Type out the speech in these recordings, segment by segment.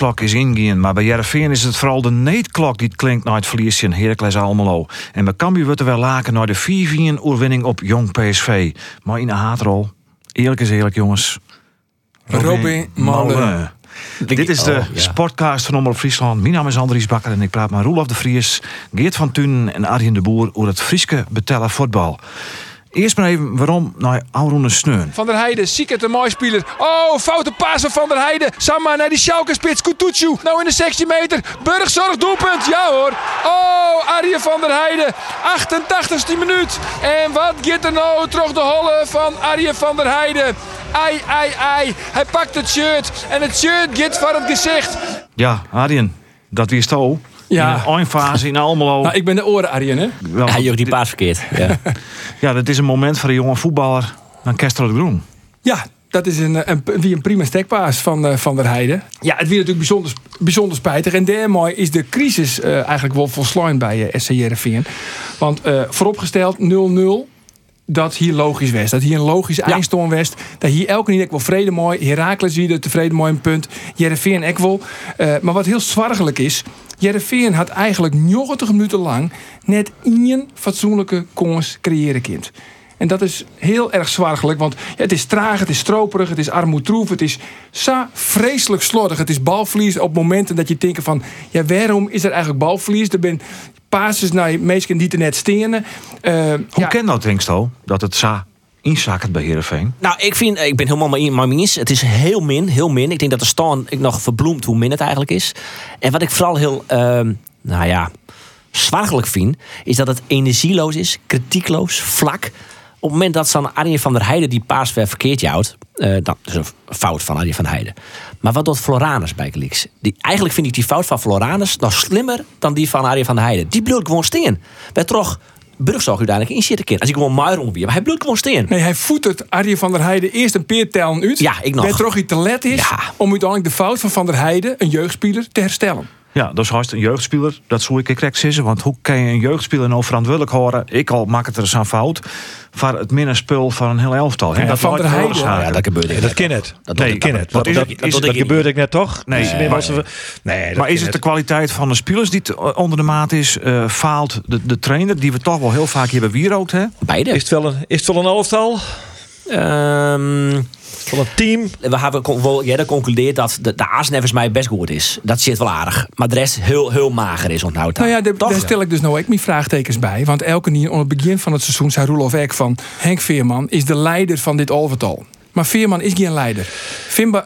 Jongensklok is ingegaan, maar bij Jereveen is het vooral de neetklok die klinkt naar het verlies in Heracles Almelo. En bij Cambuur wordt er wel laken naar de 4-4 oorwinning op Jong PSV. Maar in de haatrol, eerlijk is eerlijk jongens. Robin Molen. Dit is de Oh, ja. sportcast van Omroep Friesland. Mijn naam is Andries Bakker en ik praat met Roelof de Vries, Geert van Tunen en Arjen de Boer over het Frieske betellen voetbal. Eerst maar even waarom naar Auroene Sneun. Van der Heijden, Siekert, een mooi speler. Oh, foute paas van Van der Heijden. Samma naar die Schalke-spits, Kutucu. Nou in de 16 meter. Burgzorg, doelpunt. Ja hoor. Oh, Arjen van der Heijden. 88ste minuut. En wat gaat er nou terug de holle van Arjen van der Heijden. Ai, ai, ai. Hij pakt het shirt. En het shirt gaat voor het gezicht. Ja, Arjen, dat weer sto. Ja. In een eindfase in Almelo. Nou, ik ben de oren, Arjen, hè? Wel, Ja, die paas verkeerd. Ja. Ja, dat is een moment voor een jonge voetballer. Dan Kester de Groen. Ja, dat is een, een, wie een prima stekpaas van eh, Van der Heijden. Ja, het weer natuurlijk bijzonder, bijzonder spijtig. En daarmee is de crisis eh, eigenlijk wel volslijn bij uh, SC Heerenveen. Want eh, vooropgesteld 0-0. Dat hier logisch was. Dat hier een logisch eindstoorn was. Dat hier elke niet wel vrede mooi. Herakles hier de tevreden mooi een punt. Jereveen ook wel. Eh, maar wat heel zwargelijk is. Jereveen had eigenlijk 90 minuten lang net één fatsoenlijke kans creëren kind. En dat is heel erg zwargelijk, want het is traag, het is stroperig, het is armoedroef, het is zo vreselijk slordig. Het is balverlies op momenten dat je denkt van, ja, waarom is er eigenlijk balverlies? Er zijn passes naar mensen die er net stenen. Eh, Hoe ja, ken dat, denk je, dat het sa inzakkert bij Heerenveen? Nou, ik, vind, ik ben helemaal mijn eens. Het is heel min, heel min. Ik denk dat de stand ik nog verbloemt hoe min het eigenlijk is. En wat ik vooral heel, ehm, nou ja, zwargelijk vind... is dat het energieloos is, kritiekloos, vlak. Op het moment dat zo'n Arjen van der Heijden die paas weer verkeerd jouwt... eh dat is een fout van Arjen van der Heijden. Maar wat doet Floranus bij Geliks? Die, eigenlijk vind ik die fout van Floranus nog slimmer dan die van Arjen van der Heijden. Die bloedt gewoon steen. Bij toch Burgzorg uiteindelijk in zitten keer. Als ik gewoon maar weer, maar hij bloedt gewoon steen. Nee, hij voetert Arjen van der Heijden eerst een peertellen uit. Ja, ik nog. Waar toch te let is Ja. om uiteindelijk de fout van Van der Heijden, een jeugdspeler, te herstellen. Ja, dat is hartstikke een jeugdspeler. Dat zou ik correct zeggen. Want hoe kan je een jeugdspeler nou verantwoordelijk horen? Ik al maak het er eens aan fout. Voor het minnenspul van een heel elftal. hè? Ja, Van der lijkt wel Heijden- eens Ja, dat gebeurt Nee, dat ken het. Dat Nee, ik- het. Dat, dat, het- dat, dat gebeurde ik net toch? Nee, Dus, maar- was nee, dat Maar is het de kwaliteit van de spelers die het onder de maat is? eh, faalt de, de trainer, die we toch wel heel vaak hebben wierookt, hè? Beide. Is het wel een, is het wel een elftal? Ehm, Is het team? we hebben con- wel eerder concludeerd dat de, de aas volgens mij best goed is. Dat zit wel aardig. Maar de rest heel, heel mager is onthoudt. Nou ja, daar- Toch? daar stel ik dus nou ook mijn vraagtekens bij. Want elke keer aan het begin van het seizoen zei Roelof Eck van... Henk Veerman is de leider van dit elftal. Maar Veerman is geen leider.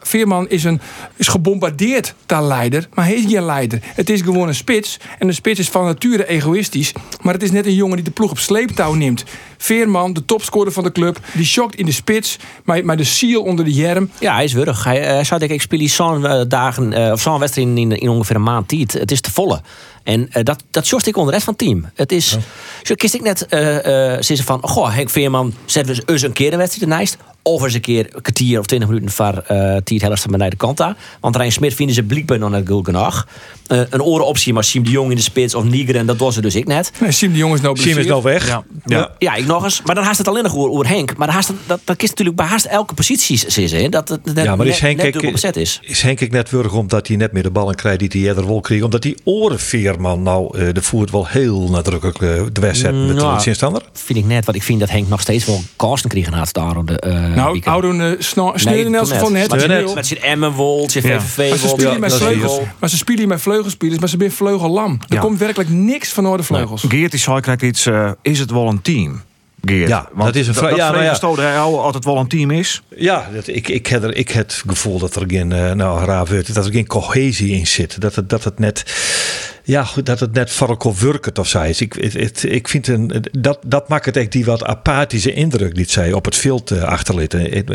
Veerman is, een, is gebombardeerd door leider, maar hij is geen leider. Het is gewoon een spits. En een spits is van nature egoïstisch. Maar het is net een jongen die de ploeg op sleeptouw neemt. Veerman, de topscorer van de club, die schokt in de spits. Maar, maar de ziel onder de jerm. Ja, hij is wurg. Hij eh, zou denken, ik speel hier zo'n eh, dagen, eh, of zo'n wedstrijd in, in, in ongeveer een maand tijd. Het is te volle. En eh, dat, dat jost ik onder de rest van het team. Het is, zo kies ik net eh eh zeggen van, goh, Henk Veerman, zetten we eens een keer een wedstrijd ernaast. Of eens een keer een kwartier of twintig minuten voor eh Tiet Hellerst naar de kant daar. Want Rijn Smit vinden ze blijkbaar nog net goed genoeg. Een orenoptie, maar Siem de Jong in de spits of Nigeren, dat was ze dus ik net. Nee, Siem de Jong is nou Siem is nou weg. Ja. Ja. Ja, ik nog eens. Maar dan haast het alleen nog over, over Henk. Maar dan haast het, dat, dat kiest natuurlijk bij haast elke positie zitten. hè, Dat het net, Ja, maar is net, Henk, net ik- is. is Henk ik net wurg omdat hij net meer de ballen krijgt die hij eerder wil kreeg. Omdat die orenveerman nou eh, de voert wel heel nadrukkelijk eh, de wedstrijd met Nou. de zinstander. Vind ik net. Want ik vind dat Henk nog steeds wel kansen krijgen had daar op de eh Nou. Oudoen uh, sneuren toen van net. Met zijn- Emmenwold, zijn. VVV. Maar ze spelen met dat is vleugels. heel- Maar ze spelen met vleugelspelers, maar ze zijn vleugellam. Er Ja. komt werkelijk niks van door de vleugels. Geert die zei krijgt iets, eh, is het wel een team? Geert. Ja, Want dat is een vra- Dat, ja, dat nou ja. Altijd wel een team is. Ja, dat, ik, ik, heb er, ik heb het gevoel dat er geen, nou raar wordt, dat er geen cohesie in zit. Dat het, dat het net, Ja, dat het net elkaar werkt of zij is. Ik, ik vind een, dat, dat maakt het echt die wat apathische indruk die zij op het veld uh, achterliet.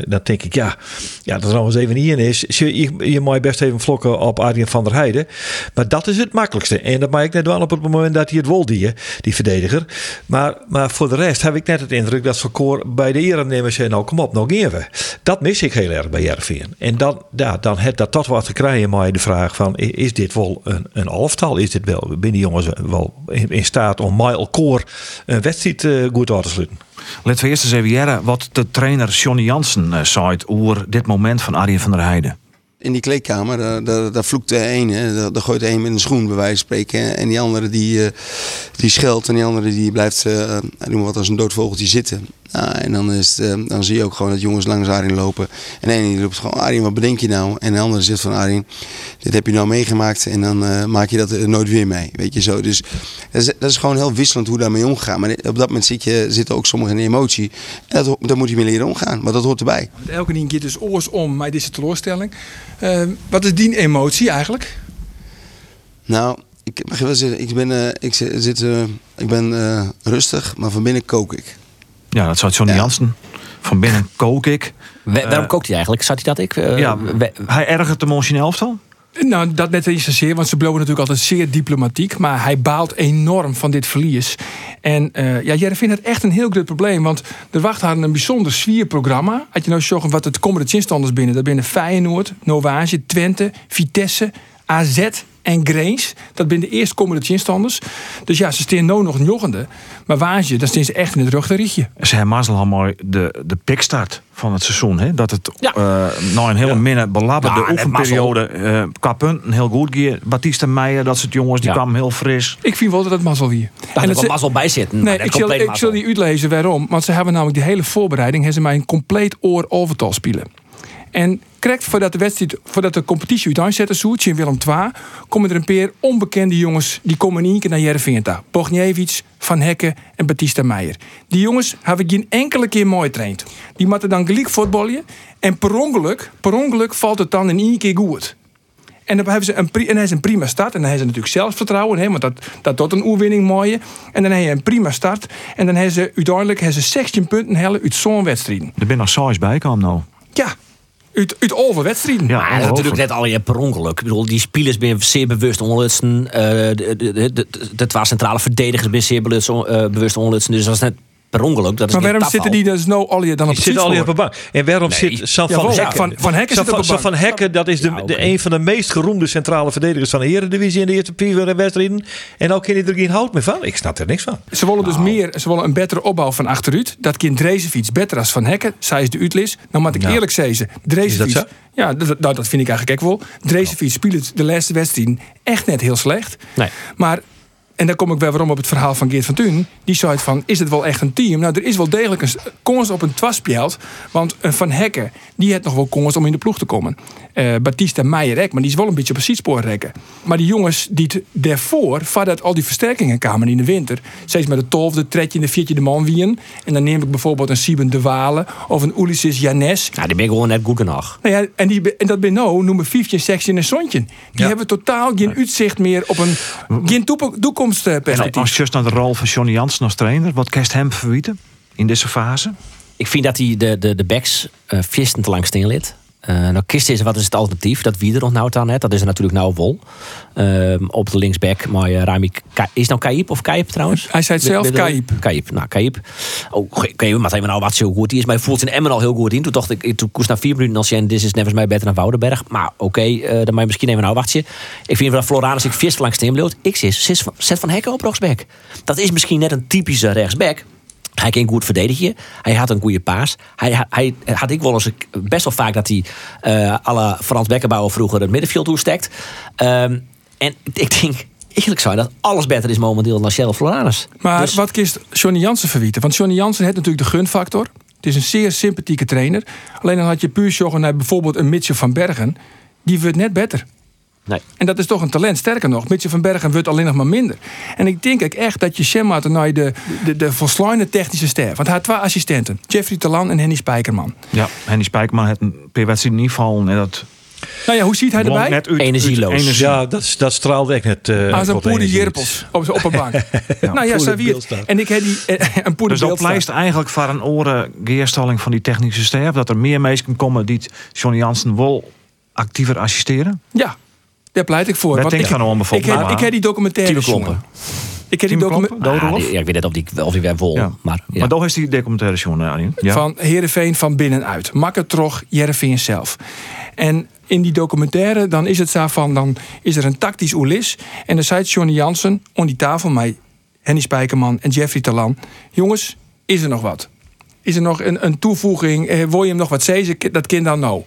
Dan denk ik, ja, ja dat er nog eens even niet in is. Je, je, mag best even vlokken op Arjen van der Heijden. Maar dat is het makkelijkste. En dat maak ik net wel op het moment dat hij het wil, die, die verdediger. Maar, maar voor de rest heb ik net het indruk dat Verkoor bij de erenemers zei, nou kom op, nog even. Dat mis ik heel erg bij Jervin. En dan, ja, dan heb dat tot wat te krijgen, maar de vraag van, is dit wel een, een alftal? Is dit wel, binnen jongens wel in, staat om mij koor een wedstrijd uh, goed uit te sluiten? Laten we eerst eens even wat de trainer Johnny Jansen uh, zei over dit moment van Arjen van der Heijden in die kleedkamer, daar, daar, daar vloekt de een, daar, daar gooit de een met een schoen bij wijze van spreken. En die andere die, uh, die scheldt en die andere die blijft, uh, noem wat, als een doodvogeltje zitten. Nou, en dan, is uh, dan zie je ook gewoon dat jongens langs Arin lopen. En de ene die loopt gewoon, Arin, wat bedenk je nou? En de andere zegt van, Arin, dit heb je nou meegemaakt en dan maak je dat nooit weer mee. Weet je zo. Dus dat is, dat is gewoon heel wisselend hoe daarmee omgaan. Maar op dat moment zit je, zitten ook sommigen in emotie. En dat, daar moet je mee leren omgaan, maar dat hoort erbij. Elke keer keert dus oors om met deze teleurstelling. Ehm, wat is die emotie eigenlijk? Nou, ik mag wel zeggen, ik ben, uh, ik zit, uh, ik ben uh, rustig, maar van binnen kook ik. Ja, dat zou Johnny ja. Jansen. Van binnen kook ik. waarom kookt hij eigenlijk? Zat hij dat ik? ja, hij ergert de emotioneel elftal? Nou, dat net niet zozeer, want ze blowen natuurlijk altijd zeer diplomatiek. Maar hij baalt enorm van dit verlies. En uh, ja, vindt het echt een heel groot probleem. Want er wacht haar een bijzonder zwierprogramma. Had je nou zorgen wat het komende chinstanders binnen. Dat binnen Feyenoord, Novage, Twente, Vitesse, AZ en Grains. Dat zijn de eerstkomende chinstanders. Dus ja, ze staan nu nog een joggende. Maar waar je, dan staan ze echt in het rugterietje. Ze hebben mazzel al mooi de, de pikstart van het seizoen. Hè? Dat het ja. uh, nou een hele ja. minne belabberde ja, oefenperiode uh, qua punten heel goed ging. Batista Meijer, dat soort jongens, die kwamen heel fris. Ik vind wel dat het mazzel hier. Daar en het wel mazzel bij zitten. Nee, ik zal, ik zal die uitlezen waarom. Want ze hebben namelijk de hele voorbereiding... hebben ze mij een compleet oor overtal spelen. En correct voordat de wedstrijd, voordat de competitie uiteenzetten zoet, in Willem II, komen er een paar onbekende jongens die komen in één keer naar Jereveen toe. Bogniewicz, Van Hekken en Batista Meijer. Die jongens hebben geen enkele keer mooi getraind. Die moeten dan gelijk voetballen en per ongeluk, per ongeluk valt het dan in één keer goed. En dan hebben ze een, en hij is een prima start. En dan hebben ze natuurlijk zelfvertrouwen. Hè, want dat, dat tot een oerwinning mooie. En dan heb je een prima start. En dan hebben ze uiteindelijk hebben ze 16 punten hellen uit zo'n wedstrijd. Er ben nog saus bij nou. Ja, uit, uit overwedstrijden. Ja, maar natuurlijk net al je per ongeluk. Ik bedoel, die spelers zijn zeer bewust onlutsen. Uh, de, de, de, de, de, twee centrale verdedigers zijn zeer bewust, uh, bewust onlutsen. Dus dat is net per ongeluk. Dat is maar waarom zitten die dus nou al je dan op de zitten al je op de bank. En waarom nee. zit Sam van, Hekken? Van, van Hekken zit van, van, van Hekken, dat is de, ja, de, een van de meest geroemde centrale verdedigers van de Eredivisie in de eerste vier wedstrijden. En ook in er geen hout meer van. Ik snap er niks van. Ze willen dus nou. meer, ze willen een betere opbouw van achteruit. Dat kind Drezefiets beter als Van Hekken. Zij is de uitlis. Nou moet ik nou. eerlijk zeggen, Drezefiets... Ja, dat, dat vind ik eigenlijk ook wel. Drezefiets speelt de laatste wedstrijden echt net heel slecht. Nee. Maar en dan kom ik weer waarom op het verhaal van Geert van Thun. Die zei van, is het wel echt een team? Nou, er is wel degelijk een kans op een twaspjeld. Want een Van Hekken, die heeft nog wel kans om in de ploeg te komen. Uh, Batista Meijer maar die is wel een beetje op spoor rekken. Maar die jongens die het daarvoor, voordat al die versterkingen kwamen in de winter, steeds met de tolfde, tredje, de viertje de man wien. En dan neem ik bijvoorbeeld een Sieben de Walen of een Ulysses Janes. Ja, die ben ik gewoon net goed genoeg. Nou ja, en, die, en dat ben nou noemen Fiefje, Seksje en Sontje. Die hebben totaal geen uitzicht meer op een geen toekomstperspectief. Als je naar de rol van Johnny Jansen als trainer, wat kerst hem verwieten in deze fase? Ik vind dat hij de, de, de backs uh, te lang steen lid. Uh, nou, kist is wat is het alternatief? Dat wie er nog nou aan net. Dat is er natuurlijk nou Wol. Uh, op de linksback, maar uh, Rami is nou Kaip of Kaip trouwens? Hij zei het zelf Kaip. Kaip, nou Kaip. Oh, oké, maar even nou wat zo goed is. Maar hij voelt in Emmen al heel goed in. Toen dacht ik, toen koest na vier minuten als je dit is nevens mij beter dan Woudenberg. Maar oké, okay, uh, dan moet je misschien even nou wachtje. Ik vind dat Floranus ik vis langs de Ik zit zet van Hekken op rechtsback. Dat is misschien net een typische rechtsback. Hij kan goed verdedigen. Hij had een goede paas. Hij, hij had ik wel eens best wel vaak dat hij uh, alle Frans Beckenbauer vroeger het middenveld toestekt. Um, en ik denk, eerlijk zijn dat alles beter is momenteel dan Shell Floranus. Maar dus... wat kiest Johnny Jansen verwieten? Want Johnny Jansen heeft natuurlijk de gunfactor. Het is een zeer sympathieke trainer. Alleen dan had je puur zorgen naar bijvoorbeeld een Mitchell van Bergen. Die wordt net beter. Nee. En dat is toch een talent. Sterker nog, Mitchell van Bergen wordt alleen nog maar minder. En ik denk echt dat je Shemma naar de, de, de technische ster. Want hij had twee assistenten. Jeffrey Talan en Henny Spijkerman. Ja, Henny Spijkerman had een wedstrijd niet vallen. En dat Nou ja, hoe ziet hij erbij? net uit- Energieloos. uit energie. Ja, dat, dat straalde ik net. eh Als een poeder jerpels op zijn opperbank. nou ja, poeder zo wie het. beeldstaat. En ik heb die eh, een poeder Dus dat pleist eigenlijk voor een oren geerstalling van die technische sterf. Dat er meer mensen komen die het Johnny Jansen wel actiever assisteren. Ja, daar pleit ik voor. Daar Want denk ik, ik om ik, bijvoorbeeld. heb, Maar- ik heb die documentaire Klompen. jongen. Ik heb die Tieme document Klompen? Ah, ja, ik weet net of die, of die weer vol. Ja. Maar, ja. Maar toch is die documentaire John Arjen. Ja. van Heerenveen van binnenuit. Makkertrog, Jereveen zelf. En in die documentaire dan is het zo van... dan is er een tactisch oelis. En dan zei Johnny Jansen om die tafel... met Henny Spijkerman en Jeffrey Talan... jongens, is er nog wat? Is er nog een, een toevoeging? Eh, wil je hem nog wat zeggen? Dat kind dan nou.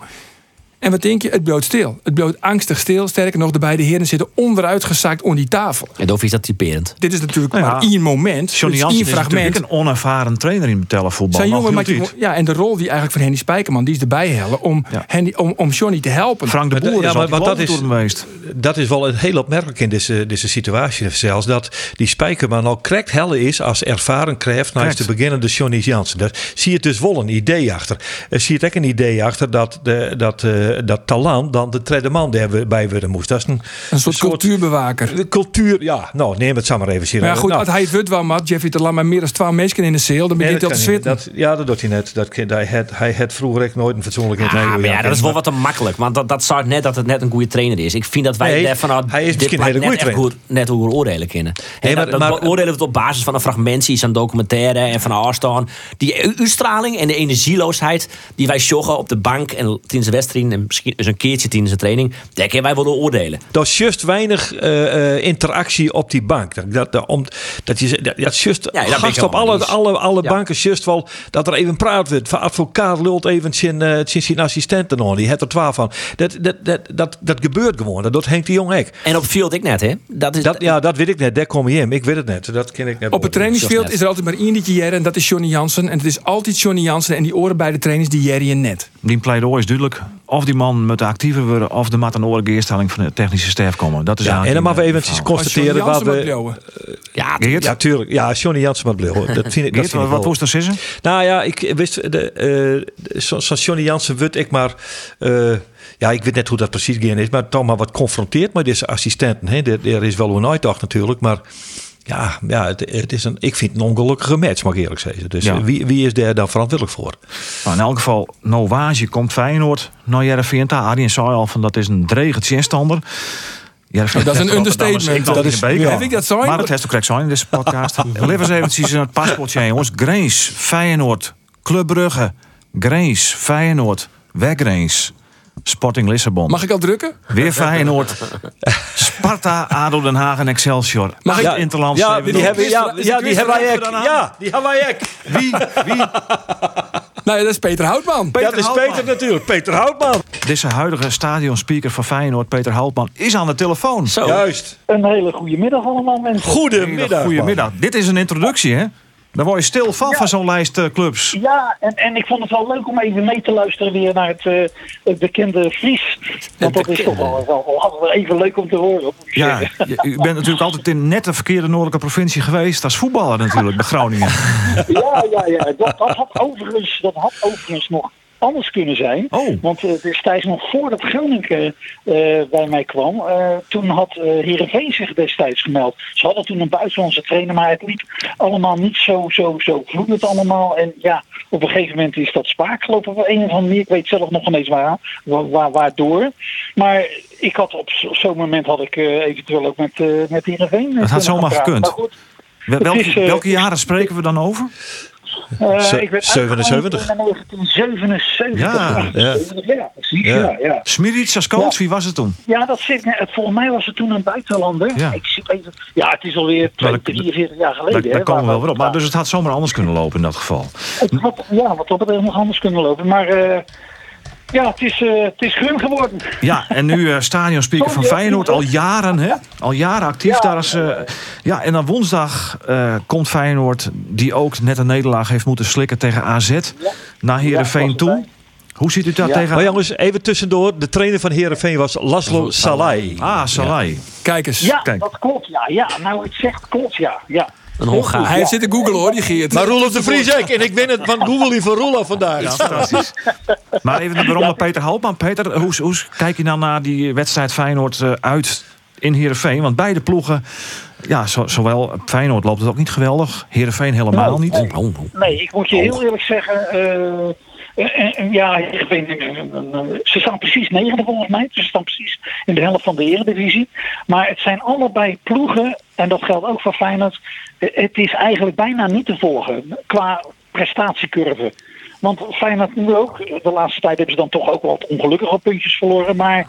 En wat denk je? Het bloot stil. Het bloot angstig stil. Sterker nog, de beide heren zitten onderuit gezakt om die tafel. En Dof is dat typerend. Dit is natuurlijk Nou ja, maar één moment. Johnny Jansen is natuurlijk fragment. een onervaren trainer in betellenvoetbal. Zijn Nog jongen maakt het. ja, en de rol die eigenlijk van Henny Spijkerman, die is erbij hellen om, Ja. Henny, om, om Johnny te helpen. Frank de Maar Boer dat- ja, is maar- maar dat dat is- geweest. Dat is wel een heel opmerkelijk in deze, deze situatie zelfs. Dat die Spijkerman al correct helle is als ervaren krijgt naast de beginnende Johnny Jansen. Daar zie je dus wel een idee achter. Er zie je ook een idee achter dat, de, dat, eh, dat talent dan de tweede man daarbij worden moest. Dat is een, een soort cultuurbewaker. de cultuur. Ja, nou neem het samen even serieus. Maar ja, goed, Nou, als hij het wel, Matt, Jeffrey Talan met meer dan 12 mensen in de cel, dan nee, begint hij al dat te ja, dat doet hij net. Dat, hij, had, hij had vroeger echt nooit een fatsoenlijk Ah, interview maar ja, dat is wel wat te makkelijk. Want dat, dat zou net dat het net een goede trainer is. Ik vind dat wij Nee, vanuit hij is dit misschien hele net goede echt goed, net hoe we oordelen kennen. En maar- dat, dat maar- oordelen we het op basis van een fragmentie, zo'n documentaire en van afstand. Die uitstraling en de energieloosheid die wij joggen op de bank en tijdens de wedstrijd en misschien eens een keertje tijdens de training, daar kunnen wij wel oordelen. Dat is juist weinig eh, eh, interactie op die bank. Dat, dat, dat, om, dat, je, dat, dat is juist Ja, gast op alle, alle, alle Ja. banken juist wel dat er even praat wordt. Van advocaat lult even zijn, eh, zijn, zijn assistenten aan. Die heeft er twaalf van. Dat, dat, dat, dat, dat gebeurt gewoon. Dat doet Henk de Jong ook. En op field ik net, hè? Dat is, Dat, ja, dat weet ik net. Daar kom je in. Ik weet het net. Dat ken ik net. Op het trainingsveld is er altijd maar één die Jerry en dat is Johnny Jansen. En het is altijd Johnny Jansen en die oren bij de trainers die Jerry en net. Die pleidooi is duidelijk. Of die man moet actiever worden, of de moet een oren geerstelling van de technische sterf komen. Dat is Ja, en dan mag we even even constateren wat we. blijven. ja, Geert, Ja, tuurlijk. Ja, Johnny Jansen met. Dat vind ik. Dat vind wat, ik wat wel. moest er zeggen? Nou ja, ik wist, de, eh, zo- zoals Johnny Jansen wordt ik maar, eh, ja, ik weet net hoe dat precies gaan is, maar toch maar wat confronteerd met deze assistenten. Hè. Er, er is wel een uitdag natuurlijk, maar ja, ja het, het is een, ik vind het een ongelukkige match, mag ik eerlijk zeggen. Dus Ja. wie, wie is daar dan verantwoordelijk voor? Nou, in elk geval, Novage komt Feyenoord naar Jereveen. Arjen zei al van dat is een drege tegenstander. Jereveen Dat is een understatement. Dat in is- ja. Heb ik dat? Maar dat heeft ook correct zijn in deze podcast. Lever eens eventjes het paspoortje, jongens. Grains, Feyenoord, Club Brugge, Grains, Feyenoord, Weggrains, Sporting Lissabon. Mag ik al drukken? Weer Feyenoord, Sparta, ADO Den Haag en Excelsior. Mag ik- Interlands. Ja, hebben die we hebben, ja, ja, die hebben wij? Ja, die hebben wij. Wie? Wie? Nou ja, dat is Peter Houtman. Ja, dat is Houtman. Peter natuurlijk. Peter Houtman. Deze huidige stadionspeaker van Feyenoord, Peter Houtman, is aan de telefoon. zo. Juist. Een hele goede middag allemaal mensen. Goedemiddag. Goedemiddag. Dit is een introductie, hè? Daar word je stil van, van zo'n lijst eh, clubs. Ja, en, en ik vond het wel leuk om even mee te luisteren weer naar het, eh, het bekende Fries. Want dat is toch wel, wel, wel, even leuk om te horen. Ja, je- u bent natuurlijk altijd in net de verkeerde noordelijke provincie geweest. als voetballer natuurlijk, bij Groningen. ja, ja, ja. Dat, dat, had overigens, dat had overigens nog anders kunnen zijn. Oh. Want eh, destijds nog voordat Groningen eh, bij mij kwam, eh, toen had eh Heerenveen zich destijds gemeld. Ze hadden toen een buitenlandse trainer, maar het liep allemaal niet zo, zo, zo vloeiend allemaal. En ja, op een gegeven moment is dat spaak gelopen op een of andere manier. Ik weet zelf nog ineens waar, waar, waar- waardoor. Maar ik had op zo- zo'n moment had ik eh, eventueel ook met, eh met Heerenveen eh, Dat had zomaar gekund. Maar goed, Welke, is, eh, welke jaren spreken we dan over? Eh, ik werd 77. uitgekomen in 1977. Ja, ja. ja, precies. Ja. Ja. Smiric als coach, wie was het toen? Ja, dat zit. Het, volgens mij was het toen een buitenlander. Ja. Ik even, ja, het is alweer Nou, dat- 43 jaar geleden. daar komen we wel weer op. Maar dus het had zomaar anders kunnen lopen in dat geval. Het had, ja, wat dat betreft nog anders kunnen lopen. Maar eh, ja, het is, eh, het is gun geworden. Ja, en nu eh stadionspeaker van Feyenoord al jaren, hè? Al jaren actief Ja. daar is. eh, ja, en dan woensdag eh, komt Feyenoord, die ook net een nederlaag heeft moeten slikken tegen AZ, naar Heerenveen was toe. Hoe ziet u dat Ja. tegen... Maar jongens, even tussendoor. De trainer van Heerenveen was Laszlo Salai. Ah, Salai. Kijk eens. Ja, Kijk. dat klopt. Ja, ja. Nou, het zegt klopt. Ja, ja. Een Hongaar. Hij heeft zitten googlen hoor, die Geert. Maar Roelof de Vries ook. En ik win het van Google voor Roelof vandaag. Ja, fantastisch. Maar even de beroemde Peter Houtman. Peter, hoe, hoe kijk je dan naar die wedstrijd Feyenoord eh, uit in Heerenveen? Want beide ploegen, ja, zo, zowel Feyenoord loopt het ook niet geweldig. Heerenveen helemaal Nou, niet. Oh, oh, oh. Nee, ik moet je heel eerlijk zeggen. eh, ja, weet, niet, eh, eh, ze staan precies negende volgens mij. Ze staan precies in de helft van de Eredivisie. Maar het zijn allebei ploegen, en dat geldt ook voor Feyenoord. eh, Het is eigenlijk bijna niet te volgen qua prestatiecurve. Want Feyenoord nu ook, de laatste tijd hebben ze dan toch ook wat ongelukkige puntjes verloren. Maar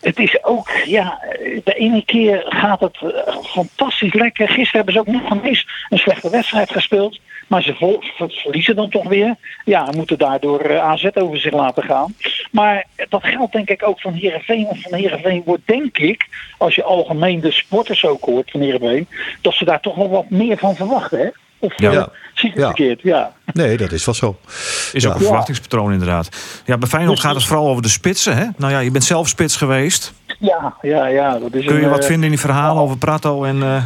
het is ook, ja, de ene keer gaat het eh, fantastisch lekker. Gisteren hebben ze ook nog eens een slechte wedstrijd gespeeld. Maar ze verliezen dan toch weer. Ja, en moeten daardoor eh, AZ over zich laten gaan. Maar dat geldt denk ik ook van Heerenveen. Want van Heerenveen wordt denk ik, als je algemeen de sporters ook hoort van Heerenveen... dat ze daar toch wel wat meer van verwachten, hè? Of Ja. eh, zie ik het Ja. verkeerd? Ja. Nee, dat is wel zo. Is ook een Ja. verwachtingspatroon inderdaad. Ja, bij Feyenoord gaat het vooral over de spitsen. Hè? Nou ja, je bent zelf spits geweest. Ja, ja, ja. Dat is Kun je een, wat eh, vinden in die verhalen over Prato en... eh,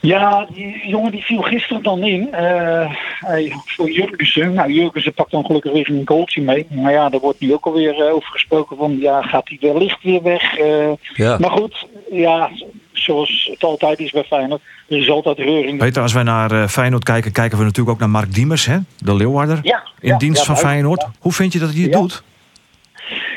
Ja, die jongen die viel gisteren dan in. eh, hij- voor Jurgensen. Nou, Jurgensen pakt dan gelukkig weer een goaltje mee. Maar ja, daar wordt nu ook alweer over gesproken van... Ja, gaat hij wellicht weer weg? Eh, Ja. Maar goed, ja, zoals het altijd is bij Feyenoord. Er is altijd reuring. Peter, als wij naar eh, Feyenoord kijken, kijken we natuurlijk ook naar Mark Diemers, hè? de Leeuwarder. Ja, in ja, dienst ja, van Feyenoord. Hoe vind je dat hij het doet?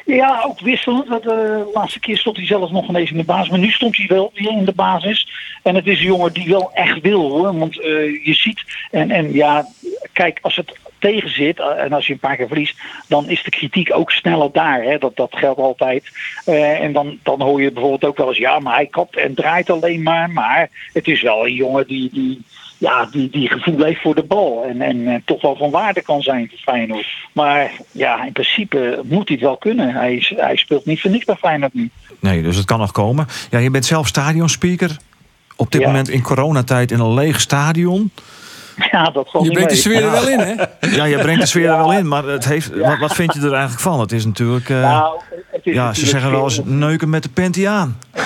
Ja, ook wisselend. Eh, de laatste keer stond hij zelfs nog ineens in de basis. Maar nu stond hij wel weer in de basis. En het is een jongen die wel echt wil hoor. Want eh, je ziet, en, en ja, kijk, als het tegen zit eh, en als je een paar keer verliest, dan is de kritiek ook sneller daar. Hè? Dat, dat geldt altijd. En dan, dan hoor je bijvoorbeeld ook wel eens, ja, maar hij kapt en draait alleen maar. Maar het is wel een jongen die, die, ja, die, die gevoel heeft voor de bal. En, en, eh, toch wel van waarde kan zijn voor Feyenoord. Maar ja, in principe moet hij het wel kunnen. Hij, is, hij speelt niet voor niks bij Feyenoord nu. Nee, dus het kan nog komen. Ja, je bent zelf stadionspeaker. Op dit Ja. moment in coronatijd in een leeg stadion. Ja, dat valt Je brengt de sfeer er wel in, hè? Ja, je brengt de sfeer er wel in, maar het heeft, wat, wat vind je er eigenlijk van? Het is natuurlijk... eh, Nou, het is ja, ze zeggen wel eens neuken met de panty aan.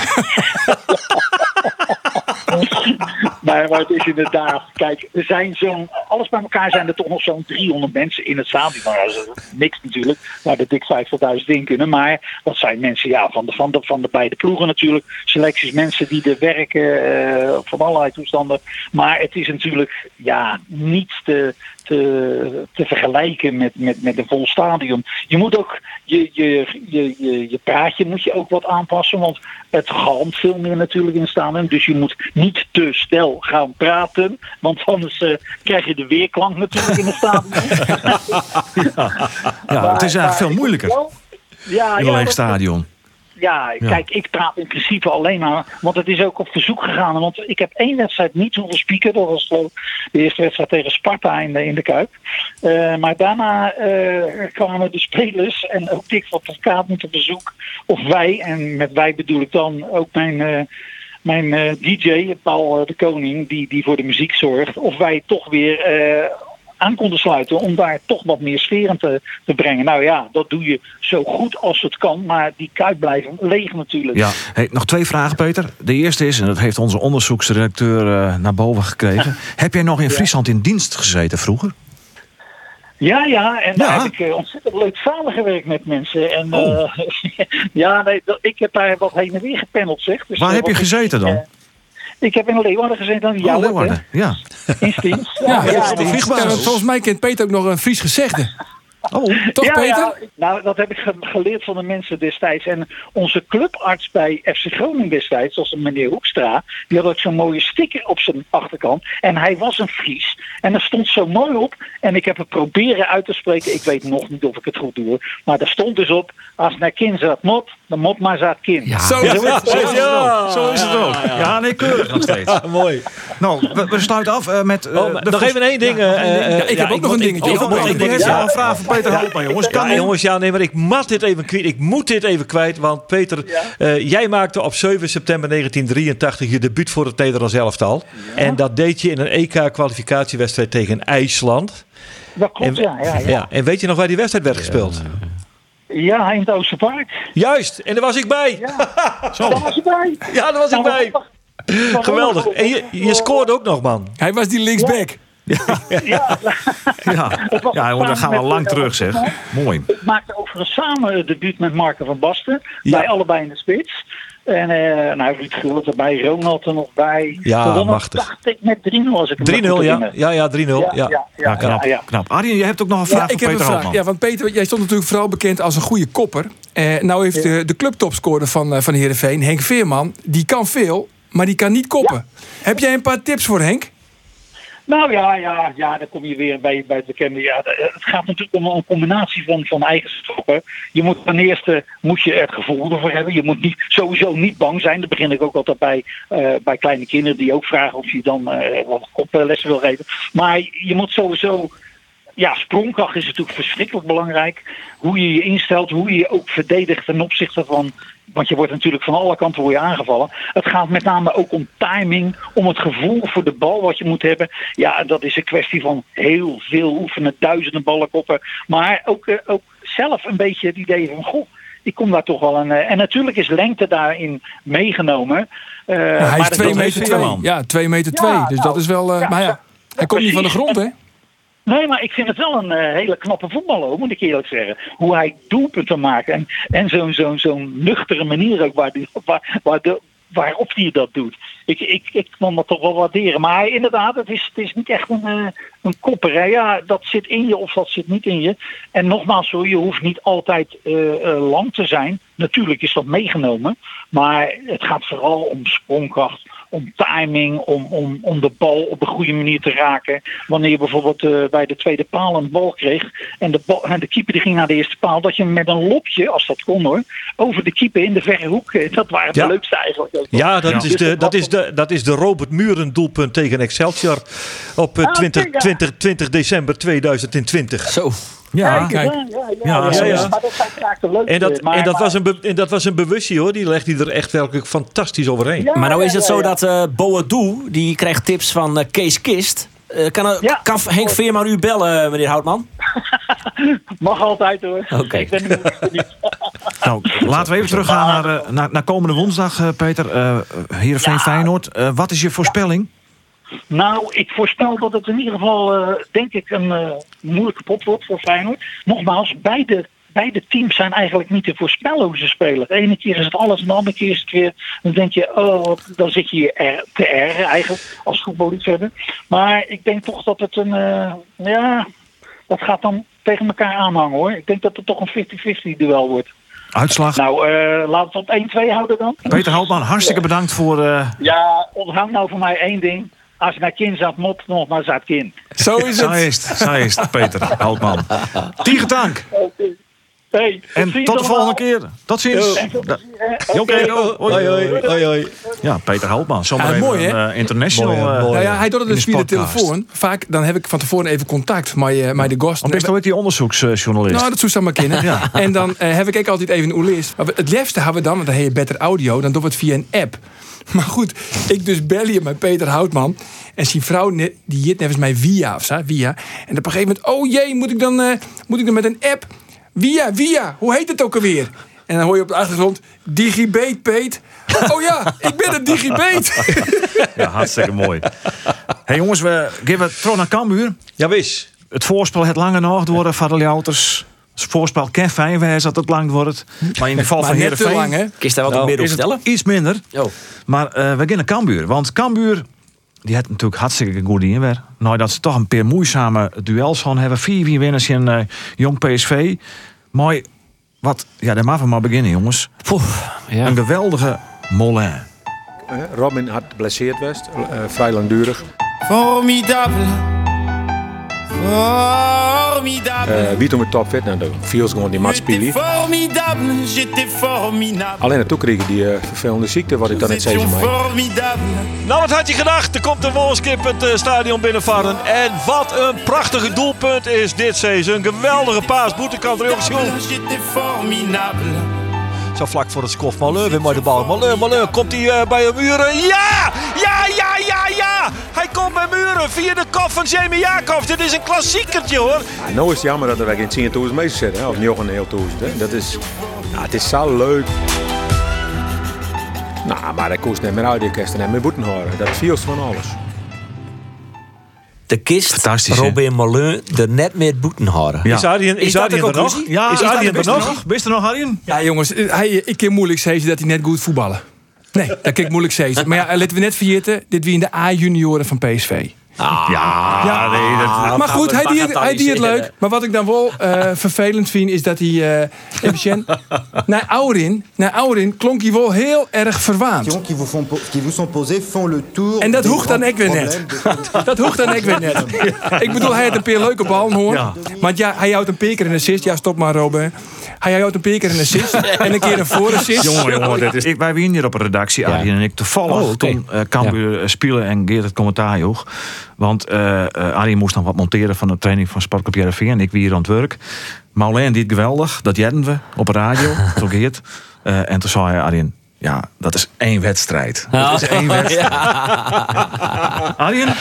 Maar, het is inderdaad, kijk, er zijn zo'n, alles bij elkaar zijn er toch nog zo'n 300 mensen in het stadion. Nou, niks natuurlijk, waar de dik 50.000 in kunnen. Maar dat zijn mensen ja, van, de, van, de, van de beide ploegen natuurlijk. Selecties, mensen die er werken, eh, van allerlei toestanden. Maar het is natuurlijk ja, niet te, te, te vergelijken met, met, met een vol stadion. Je moet ook je, je, je, je, je praatje moet je ook wat aanpassen. Want het galmt veel meer natuurlijk in het stadion. Dus je moet niet te snel gaan praten. Want anders eh, krijg je de weerklank natuurlijk in het stadion. Ja, het is eigenlijk veel moeilijker Ja, in ja, een leeg dat- stadion. Ja, Ja. kijk, ik praat in principe alleen maar. Want het is ook op verzoek gegaan. Want ik heb één wedstrijd niet hoeven spieken. Dat was ik de eerste wedstrijd tegen Sparta in de, in de Kuip. Eh, maar daarna eh, kwamen de spelers en ook Dick van Advocaat met een verzoek. Of wij, en met wij bedoel ik dan ook mijn, eh, mijn DJ, Paul de Koning, die, die voor de muziek zorgt. Of wij toch weer aan konden sluiten om daar toch wat meer sfeer te, te brengen. Nou ja, dat doe je zo goed als het kan. Maar die Kuip blijven leeg natuurlijk. Ja, hey, nog twee vragen, Peter. De eerste is, en dat heeft onze onderzoeksredacteur eh, naar boven gekregen. Heb jij nog in Friesland in dienst gezeten vroeger? Ja, ja, en Ja. daar heb ik eh, ontzettend leuk samengewerkt met mensen. En Oh. eh, ja, nee, ik heb daar wat heen en weer gependeld, zeg. Dus, Waar heb je ik- gezeten dan? Eh, ik heb in Leeuwarden gezeten, dan Oh, jou ook, Leeuwarden, ja. hè? In Stiens. Ja, ja, ja, ja. vliegbasis. Ja, volgens mij kent Peter ook nog een Fries gezegde. Oh, Toch, Ja, Peter? ja, nou, dat heb ik ge- geleerd van de mensen destijds. En onze clubarts bij FC Groningen destijds, zoals meneer Hoekstra, die had ook zo'n mooie sticker op zijn achterkant. En hij was een Fries. En er stond zo mooi op. En ik heb het proberen uit te spreken. Ik weet nog niet of ik het goed doe. Maar daar stond dus op, als naar kind zat mot, dan mot maar zat kind. Ja. Zo Ja, is het. zo is het ook. Zo is het ook. Ja, nee, keurig nog steeds. Mooi. Nou, we, we sluiten af eh, met... eh, Oh, nog even één ding. Ja, ik heb ook nog moet- een dingetje. ik- Oh, ik- oh, ik- Ik ik- ja. Peter Hoopman, jongens. Kan Ja, jongens, ja, nee, maar ik mat dit even kwijt. Ik moet dit even kwijt, want Peter, eh, jij maakte op 7 september 1983 je debuut voor het Nederlands elftal. En dat deed je in een EK-kwalificatiewedstrijd tegen IJsland. Dat klopt, En, ja. Ja, ja. ja, en weet je nog waar die wedstrijd werd gespeeld? ja, in het Oosterpark. Juist, en daar was ik bij. Ja, Daar was je bij. daar was ik bij. Geweldig. En je, je scoorde ook nog, man. Hij was die linksback. Ja, Ja, ja jongen, dan gaan we lang terug, zeg. Mooi. Ik maakte overigens samen het debuut met Marco van Basten. Ja. Bij allebei in de spits. En eh nou, Ruud Gullit erbij, Ronald er nog bij. Ja, Gewonnen, machtig. dacht ik met 3-0 als ik me 3-0, goed ja. Ja, ja, 3-0. Ja, ja, ja, Ja, knap. ja, ja. knap. Arjen, je hebt ook nog een vraag Ja, ik voor heb een Peter vraag. Houtman. Ja, want Peter, jij stond natuurlijk vooral bekend als een goede kopper. Eh, nou heeft de, de clubtopscorer van, eh, van Heerenveen, Henk Veerman, die kan veel, maar die kan niet koppen. Heb jij een paar tips voor Henk? Nou ja, ja, ja, dan kom je weer bij, bij het bekende. Ja, het gaat natuurlijk om een combinatie van, van eigenschappen. Je moet ten eerste moet je er gevoel ervoor hebben. Je moet niet, sowieso niet bang zijn. Dat begin ik ook altijd bij, eh, bij kleine kinderen die ook vragen of je dan eh, wat koplessen wil geven. Maar je moet sowieso. Ja, sprongkracht is natuurlijk verschrikkelijk belangrijk. Hoe je je instelt, hoe je je ook verdedigt ten opzichte van. Want je wordt natuurlijk van alle kanten word je aangevallen. Het gaat met name ook om timing, om het gevoel voor de bal wat je moet hebben. Ja, dat is een kwestie van heel veel oefenen, duizenden ballen koppen. Maar ook, eh, ook zelf een beetje het idee van, goh, ik kom daar toch wel een... eh, en natuurlijk is lengte daarin meegenomen. Eh, hij maar is dat 2 wil meter niet 2. man. Ja, 2 meter Ja, 2. Dus nou, dat is wel. eh, ja, maar ja, hij komt niet van de grond, hè? Nee, maar ik vind het wel een eh, hele knappe voetballer, moet ik eerlijk zeggen. Hoe hij doelpunten maakt. En, en zo'n zo'n zo'n nuchtere manier ook waar die, waar, waar waarop hij dat doet. Ik, ik, ik kan dat toch wel waarderen. Maar inderdaad, het is, het is niet echt een, eh, een kopper. Hè. Ja, dat zit in je of dat zit niet in je. En nogmaals, zo, je hoeft niet altijd eh, eh, lang te zijn. Natuurlijk is dat meegenomen. Maar het gaat vooral om sprongkracht om timing, om, om, om de bal op een goede manier te raken. Wanneer je bijvoorbeeld eh, bij de tweede paal een bal kreeg en de, bal, en de keeper die ging naar de eerste paal, dat je hem met een lopje, als dat kon hoor, over de keeper in de verre hoek, dat waren Ja. de leukste eigenlijk. ook. Ja, dat, Ja. Is Dus de, het dat, is de, dat is de Robert Muren doelpunt tegen Excelsior op eh, Ah, 20, oké, ja. 20, 20 december 2020. Zo. Ja, kijk. Ja, ja, Ja, ja, zo ja, is ja. het. Maar dat zijn vaak de leukste. En dat, maar, en, dat maar- was een be- en dat was een bewustzijn hoor, die legt hij er echt werkelijk fantastisch overheen. Ja, Maar nou is het zo dat eh Boadu, die krijgt tips van eh, Kees Kist. Eh, kan, Ja. kan Henk Veerman u bellen, meneer Houtman? Mag altijd hoor. Oké. Nou, laten we even teruggaan naar, eh, naar, naar komende woensdag, eh, Peter. Eh Heerenveen Ja. Feyenoord. Eh, wat is je voorspelling? Nou, ik voorspel dat het in ieder geval, eh, denk ik, een eh, moeilijke pot wordt voor Feyenoord. Nogmaals, beide, beide teams zijn eigenlijk niet te voorspellen hoe ze spelen. De ene keer is het alles en de andere keer is het weer... Dan denk je, oh, dan zit je er, te ergen eigenlijk als voetballiefhebber. Maar ik denk toch dat het een... eh, ja, dat gaat dan tegen elkaar aanhangen hoor. Ik denk dat het toch een 50-50 duel wordt. Uitslag? Nou, laten we het op 1-2 houden dan. Peter Houtman, hartstikke bedankt voor... Ja, onthoud nou voor mij één ding. Als je naar kind zat, mot nog maar zat kind. Zo is Zo het. is het, zo is het, Peter Houtman. Tiegetank. Hey, En tot de allemaal. volgende keer. Tot ziens. Oké, hoi, hoi. Ja, Peter Houtman. Zomaar Ja, even mooi, hè? een, eh, international. Mooi, eh, Mooi. Nou ja, hij doet het dus de via de telefoon. Vaak dan heb ik van tevoren even contact met, eh, met de gast. Want meestal ook die onderzoeksjournalist. Nou, dat zou ze maar kennen. Ja. En dan eh, heb ik ook altijd even een. Maar het liefste hebben we dan, want dan heb je beter audio, dan doen we het via een app. Maar goed, ik dus bel je met Peter Houtman. En zijn vrouw, die jit nevens mij via of zo, via. En op een gegeven moment, oh jee, moet ik dan, eh, moet ik dan met een app? Via, via, hoe heet het ook alweer? En dan hoor je op de achtergrond, Digibate, Peet. Oh ja, ik ben een Digibate. Ja, hartstikke mooi. hey jongens, we geven terug naar Cambuur. Ja, wis. Het voorspel het lange nog door van de Ljouters. Voorspel kan fijn wezen dat het lang wordt. Maar in het geval maar van te lang, hè? Heerenveen Kun je daar wat Nou, is het vertellen? iets minder. Oh. Maar eh, we gaan Cambuur. Want Cambuur, die had natuurlijk hartstikke goed in weer. Nou, dat ze toch een paar moeizame duels van hebben. 4-4 winners in eh, Jong PSV. Mooi. Wat, ja, daar maken we maar beginnen, jongens. Ja. Een geweldige Mollin. Eh, Robin had geblesseerd geweest, eh, vrij langdurig. Formidable. Formidable. Eh wie toen met topfit, nou, de viel ze gewoon die mat J'étais spelen. formidable, j'étais formidable. Alleen naartoe kreeg die eh, vervelende ziekte, wat ik dan net zei formidables. Nou, wat had je gedacht? Er komt een wolskip het eh, stadion binnenvaren. En wat een prachtige doelpunt is dit seizoen. Een geweldige paas. Boetekant, jongens. J'étais formidable. Zo vlak voor het skof. Malheur weer mooi de bal. Malheur, Malheur. Komt hij bij een muren? Ja! Ja, ja, ja, ja! Hij komt bij muren via de kop van Jamie Jacobs. Dit is een klassiekertje, hoor. Ja, nou is het jammer dat er geen 10.000 meter zitten, of nog een heel duizend. hè. Dat is, ja, het is zo leuk. Nou, maar hij koest net meer audioorkesten en meer boeten horen. Dat viel van alles. De kist? Robin Malin er net meer boeten houden. Ja. Is Arjen, is Is dat Arjen er nog? Ja, is dat Arjen er nog? Best er nog, Arjen? Ja, jongens, eh, hij, ik kan moeilijk zeggen dat hij net goed voetballen. Nee, dat kan ik moeilijk zeggen. Maar ja, laten we net vergeten, dit wie in de A-junioren van PSV. Ja, Ja. nee, dat, maar goed, hij deed, hij deed het leuk. Maar wat ik dan wel eh, vervelend vind, is dat hij... eh even naar Aurin, naar Aurin klonk hij wel heel erg verwaand. En dat hoeft dan ik weer net. Dat hoeft dan ik weer net. Ik bedoel, hij had een paar leuke ballen hoor. Ja. Want ja, hij houdt een paar keer een assist. Ja, stop maar Robin. Hij houdt een paar keer een assist. En een keer een voorassist. Jongen, jongen, dat is... Ik, wij hier op een redactie, Arjen en ik. Toevallig Oh, oké. toen uh, Cambuur spelen en Geert het commentaar joeg. Want eh eh, Arjen moest dan wat monteren van de training van Sportclub JRV. En ik wie hier aan het werk. Maulijn deed geweldig. Dat jedden we op de radio. toen Geert. Eh, en toen zei Arjen... Ja, dat is één wedstrijd. Dat is één wedstrijd. Arjen?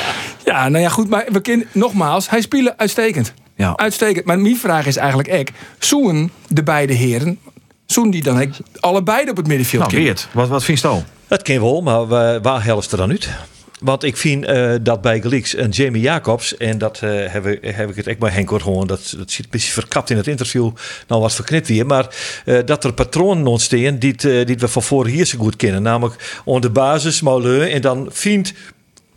Ja, nou ja, goed. Maar we kennen, nogmaals, hij speelde uitstekend. Ja. Uitstekend. Maar mijn vraag is eigenlijk ek. Zoen de beide heren... Zoen die dan allebei op het middenveld Nou, kunnen? Geert, wat, wat vind je? Dat kan wel, maar wa- waar helft er dan uit? Want ik vind eh, dat bij Gleeks en Jamie Jacobs, en dat eh, heb, ik, heb ik het echt bij Henk gewoon, dat, dat zit een beetje verkapt in het interview, nou was verknipt weer, maar eh, dat er patronen ontstaan die, die we van vorig jaar zo goed kennen. Namelijk onder de basis, Mauleu, en dan vindt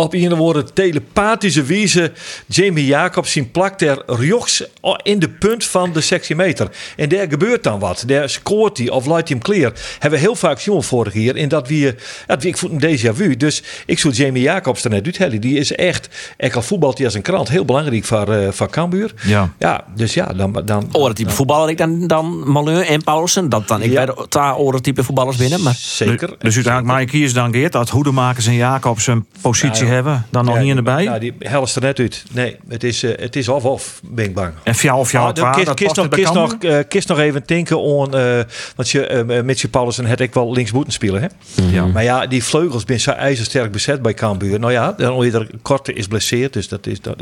op een woorden telepathische wijze Jamie Jacobs zien plakt der rjochts in de punt van de sectiemeter. En daar gebeurt dan wat. Daar scoort hij of laat hij hem clear. Hebben we heel vaak zien vorig jaar. En dat wie, ja, ik voel een déjà vu. Dus ik zou Jamie Jacobs er net uithellen. Die is echt, ik al voetbalt hij als een krant. Heel belangrijk voor, eh voor Cambuur. Ja. Ja, dus ja, dan... dan Oren type voetballer ik dan, dan Malin en Paulsen. Dat dan ik Ja. bij de ta oren type voetballers binnen. Maar Zeker. Dus uiteindelijk maar kies dan Geert dat Hoedemakers en Jacobs een positie hebben. Dan nog Ja, hier erbij. Nou, die helft er net uit. Nee, het is, eh, het is of-of, ben ik bang. en fjouw of jouw Ah, kist, kist, nog, kist, nog, eh, kist nog even denken aan. eh want je, eh Mitchell Paulsen had ik wel links moeten spelen. Hè? Ja. Maar ja, die vleugels zijn zo ijzersterk bezet bij Cambuur. Nou ja, dan ieder korte is blesseerd. Dus dat is, dat,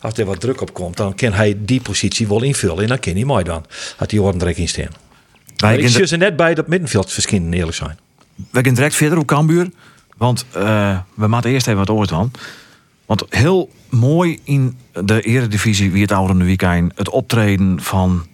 als er wat druk op komt, dan kan hij die positie wel invullen. En dan kan hij mooi dan. Had hij ordentlich in staan. Maar ik zie ze net bij dat middenveld verschijnen, eerlijk zijn. we gaan direct verder op Cambuur. Want eh, we moeten eerst even wat oort van. Want heel mooi in de eredivisie, wie het oude de weekend, het optreden van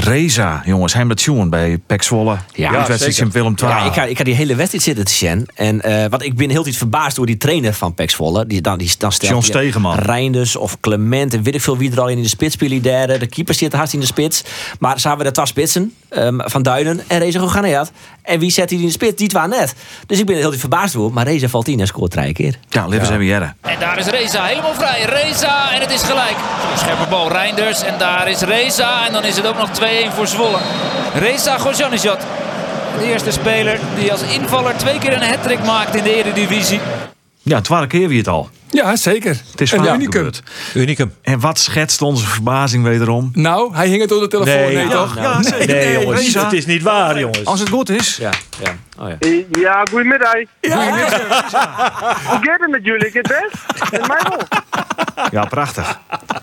Reza, jongens. Hij met Sjoen bij Pek Zwolle. Ja, Ja, wedstrijd in Willem II. Ja, ik ga, ik ga die hele wedstrijd zitten te zien. En eh, wat ik ben heel iets verbaasd door die trainer van Pek Zwolle. Die dan, die dan stelt John Stegeman. Reinders of Clement en weet ik veel wie er al in de spits spelen. Derde. De keeper zit hard in de spits. Maar zagen we de twee spitsen ehm, van Duinen en Reza Goganeat. En wie zet hij in de spits? Die twee net. Dus ik ben heel iets verbaasd door. Maar Reza valt in en scoort drie keer. Ja, Lippers hebben jaren. En daar is Reza helemaal vrij. Reza en het is gelijk. Scherpe bal Reinders en daar is Reza. En dan is het ook nog 2-1 voor Zwolle. Reza Gojanijad. De eerste speler die als invaller twee keer een hat maakt in de Eredivisie. Ja, twaalf keer wie het al. Ja, zeker. Het is een vaak unicum. gebeurd. Unicum. En wat schetst onze verbazing wederom? Nou, hij hing het door de telefoon. Nee, Nee, toch? Ja, zeker. Nee, jongens, Reza. het is niet waar, jongens. Als het goed is. Ja, ja. Oh, ja. Ja, goedemiddag. Hoe gaat het met jullie? Gaat het best? Met mij wel. Ja, prachtig.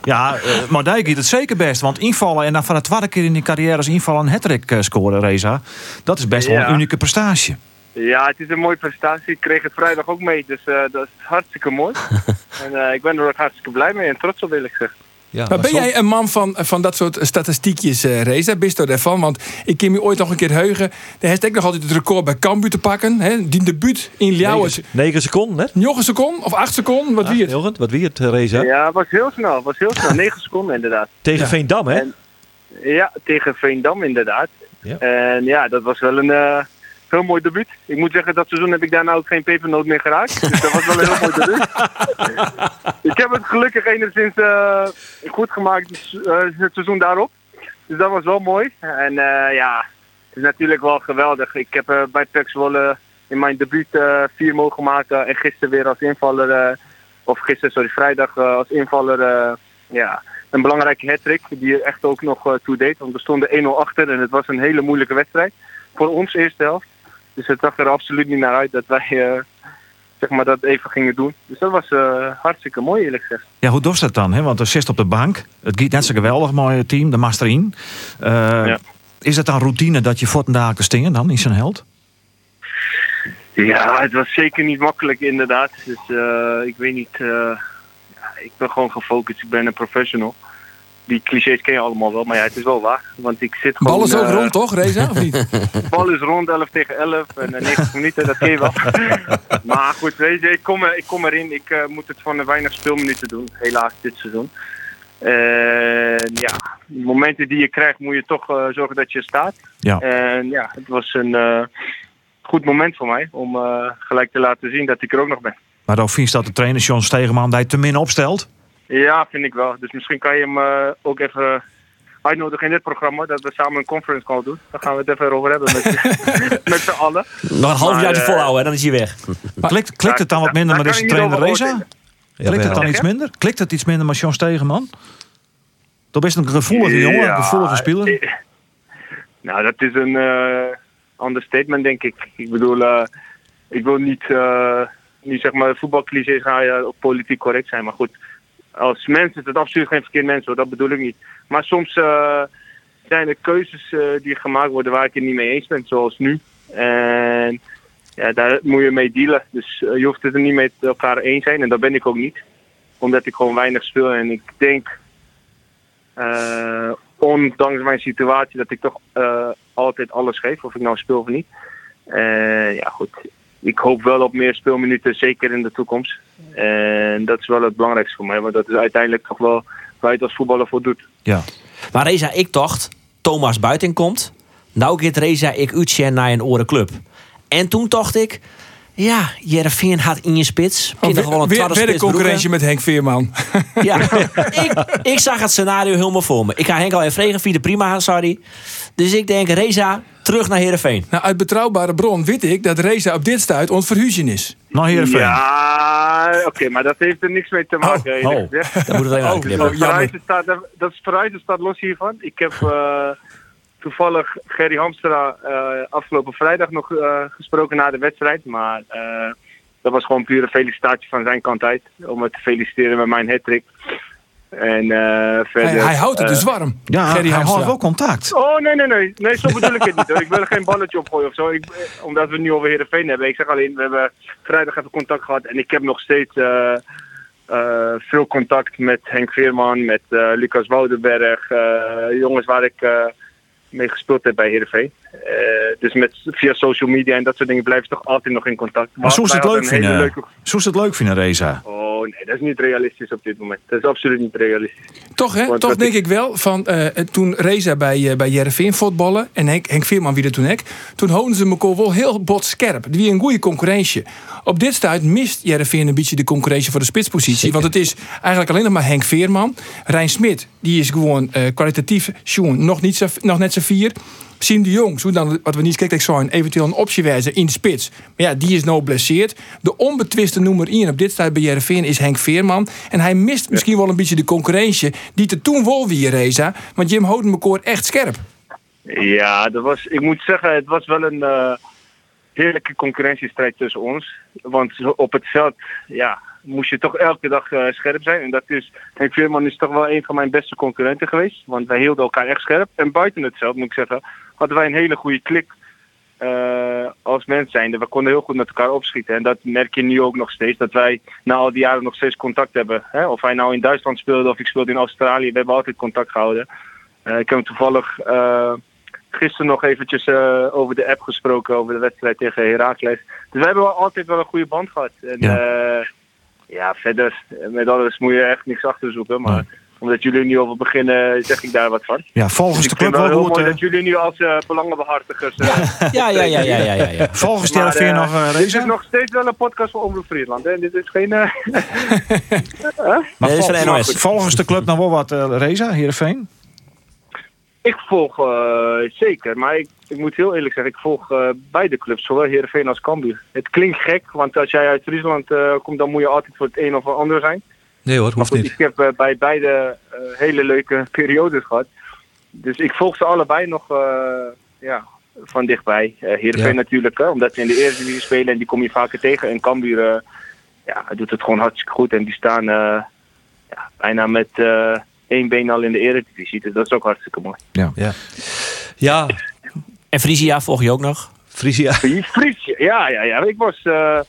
Ja, eh maar Dijk het zeker best. Want invallen en dan van de tweede keer in die carrière als invallen een hat-trick eh, scoren, Reza. Dat is best wel een unieke prestatie. Ja, het is een mooie prestatie. Ik kreeg het vrijdag ook mee, dus eh, dat is hartstikke mooi. en ik ben er ook hartstikke blij mee en trots op, eerlijk gezegd. Ja, Maar ben jij een man van, van dat soort statistiekjes, eh Reza? Bist daarvan? Want ik kan me ooit nog een keer heugen. De heeft ik nog altijd het record bij Cambuur te pakken. Hè? Die debuut in Ljouwers. 9, 9 seconden, hè? 9 seconden of 8 seconden? Wat wie het? Heel goed. Wat wie het, Reza? Ja, het was heel snel. Het was heel snel. 9 seconden inderdaad. Tegen Ja. Veendam, hè? En- Ja, tegen Veendam inderdaad. Ja. En ja, dat was wel een eh, heel mooi debuut. Ik moet zeggen, dat seizoen heb ik daarna ook geen pepernoot meer geraakt. Dus dat was wel een heel mooi debuut. ik heb het gelukkig enigszins eh, goed gemaakt dus, eh, het seizoen daarop. Dus dat was wel mooi. En eh, ja, het is natuurlijk wel geweldig. Ik heb bij PEC Zwolle in mijn debuut eh, vier mogen maken. En gisteren weer als invaller, of gisteren, sorry, vrijdag als invaller, ja, een belangrijke hat die er echt ook nog toe deed. Want we stonden 1-0 achter en het was een hele moeilijke wedstrijd. Voor ons eerste helft. Dus het zag er absoluut niet naar uit dat wij eh, zeg maar dat even gingen doen. Dus dat was eh, hartstikke mooi eerlijk gezegd. Ja, hoe doet dat dan? Hè? Want er zit op de bank. Het gaat net zo geweldig mooi team, de Masterin. Ja. Is het dan routine dat je te stingen dan in zijn held? Ja, het was zeker niet makkelijk inderdaad. Dus ik weet niet. ja, ik ben gewoon gefocust. Ik ben een professional. Die clichés ken je allemaal wel, maar ja, het is wel waar. Want ik zit gewoon... Bal is ook eh, rond, toch, Reza? Of niet? bal is rond, 11 tegen 11 en eh, 90 minuten, dat ken je wel. maar goed, weet je, ik kom, ik kom erin. Ik eh, moet het van de weinig speelminuten doen, helaas dit seizoen. En ja, de momenten die je krijgt moet je toch eh, zorgen dat je staat. Ja. En ja, het was een eh, goed moment voor mij om eh, gelijk te laten zien dat ik er ook nog ben. Maar je dat de trainer John Stegeman die te min opstelt? Ja, vind ik wel. Dus misschien kan je hem eh, ook even uitnodigen in dit programma, dat we samen een conference call doen. Dan gaan we het even erover hebben met, met z'n allen. Nog een half Maar, jaartje eh, volhouden, hè, dan is hij weg. Klikt, klikt het dan wat minder daar met deze trainer over Reza? Klikt het dan iets minder? Klikt het iets minder met John Stegeman? Toch best een gevoelige jongen, een gevoelige speler. eh, Nou, dat is een eh understatement, denk ik. Ik bedoel, eh, ik wil niet, eh niet zeg maar voetbalclichés gaan ja, op politiek correct zijn. Maar goed, als mens is het absoluut geen verkeerd mens hoor, dat bedoel ik niet. Maar soms eh, zijn er keuzes eh, die gemaakt worden waar ik het niet mee eens ben, zoals nu. En ja, daar moet je mee dealen. Dus eh, je hoeft het er niet met elkaar eens zijn en dat ben ik ook niet. Omdat ik gewoon weinig speel en ik denk ondanks mijn situatie dat ik toch altijd alles geef, of ik nou speel of niet. Ja, goed. Ik hoop wel op meer speelminuten, zeker in de toekomst. En dat is wel het belangrijkste voor mij, want dat is uiteindelijk toch wel waar je het als voetballer voor doet. Ja. Maar Reza, ik dacht, Thomas buiten komt. Nou gaat Reza ik uitzien naar een orenclub. En toen dacht ik, ja, Jereveen had in je spits. Oh, er gewoon een weer, tweede weer de concurrentie met Henk Veerman. Ja, ik, ik zag het scenario helemaal voor me. Ik ga Henk al even vregen, via de prima, sorry. Dus ik denk, Reza, terug naar Heerenveen. Nou, uit betrouwbare bron weet ik dat Reza op dit stuit ontverhuizen is. Naar Heerenveen. Ja, oké, maar dat heeft er niks mee te maken. Oh, eerlijk oh. Dat moet het even Oh, uitknippen. dat verhuizen staat, dat verhuizen staat los hiervan. Ik heb eh, toevallig Gerry Hamstra eh, afgelopen vrijdag nog eh, gesproken na de wedstrijd. Maar eh, dat was gewoon pure felicitatie van zijn kant uit. Om me te feliciteren met mijn hat-trick. En eh, verder... Hij, hij houdt het eh, dus warm. Ja, Gerry hij houdt wel contact. Oh, nee, nee, nee. Nee, zo bedoel ik het niet. Hoor. Ik wil er geen balletje opgooien of zo. Ik, eh, omdat we het nu over Heerenveen hebben. Ik zeg alleen, we hebben vrijdag even contact gehad. En ik heb nog steeds eh, eh, veel contact met Henk Veerman, met eh, Lucas Woudenberg. eh, jongens waar ik eh, mee gespeeld heb bij Heerenveen. Eh, dus met, via social media en dat soort dingen blijf je toch altijd nog in contact. Maar zo is het leuk vinden. leuke- Zo is het leuk vinden, Reza. Oh nee, dat is niet realistisch op dit moment. Dat is absoluut niet realistisch. Toch, hè? Want Toch denk ik- ik wel van eh, toen Reza bij, eh bij Jereveen voetballen en Henk, Henk Veerman wie er toen hek, toen houden ze elkaar wel heel bot scherp. Die een goede concurrentie. Op dit stuit mist Jereveen een beetje de concurrentie voor de spitspositie. Want het is eigenlijk alleen nog maar Henk Veerman. Rijn Smit, die is gewoon eh, kwalitatief Sjoen, nog, niet zo, nog net zo vier. Siem de Jong, dan, wat we niet kijken zijn, eventueel een optie wijzen in de spits. Maar ja, die is nou blesseerd. De onbetwiste nummer 1 op dit stuit bij Jereveen is Henk Veerman. En hij mist misschien wel een beetje de concurrentie die te toen wol wie Reza. Want Jim houdt elkaar echt scherp. Ja, dat was, ik moet zeggen, het was wel een eh, heerlijke concurrentiestrijd tussen ons. Want op het veld ja, moest je toch elke dag eh, scherp zijn. En dat is, Henk Veerman is toch wel een van mijn beste concurrenten geweest. Want wij hielden elkaar echt scherp. En buiten het veld, moet ik zeggen, hadden wij een hele goede klik eh, als mens zijnde. We konden heel goed met elkaar opschieten. En dat merk je nu ook nog steeds. Dat wij na al die jaren nog steeds contact hebben. Hè? Of hij nou in Duitsland speelde of ik speelde in Australië. We hebben altijd contact gehouden. Eh, ik heb hem toevallig gisteren nog eventjes over de app gesproken. Over de wedstrijd tegen Heracles. Dus we hebben wel altijd wel een goede band gehad. En, Ja. ja. Ja, verder eh, met alles moet je echt niks achterzoeken. Maar omdat jullie nu over beginnen, zeg ik daar wat van. Ja, volgens Dus de ik vind club wel goed. mooi eh, dat jullie nu als eh, belangenbehartigers... eh, Ja, ja, ja, ja, ja, ja. ja. Volgens Heerenveen eh, nog, eh, Dit is Reza? nog steeds wel een podcast voor Omroep Friesland. Hè? Dit is geen... Maar Nee, is de vol- volgens de club nog wel wat, Reza, Heerenveen? Ik volg eh, zeker, maar ik, ik moet heel eerlijk zeggen, ik volg eh, beide clubs, zowel Heerenveen als Cambuur. Het klinkt gek, want als jij uit Friesland eh, komt, dan moet je altijd voor het een of het ander zijn. Nee hoor, hoeft goed, niet. ik heb bij beide hele leuke periodes gehad. Dus ik volg ze allebei nog ja, van dichtbij. Eh Heerenveen Ja. natuurlijk, hè, omdat ze in de eerste divisie spelen en die kom je vaker tegen. En Cambuur ja, doet het gewoon hartstikke goed en die staan ja, bijna met één been al in de eredivisie. Dus dat is ook hartstikke mooi. Ja. Ja, En Frisia volg je ook nog? Frisia. Frisia, ja, ja, ja. Ik was eh,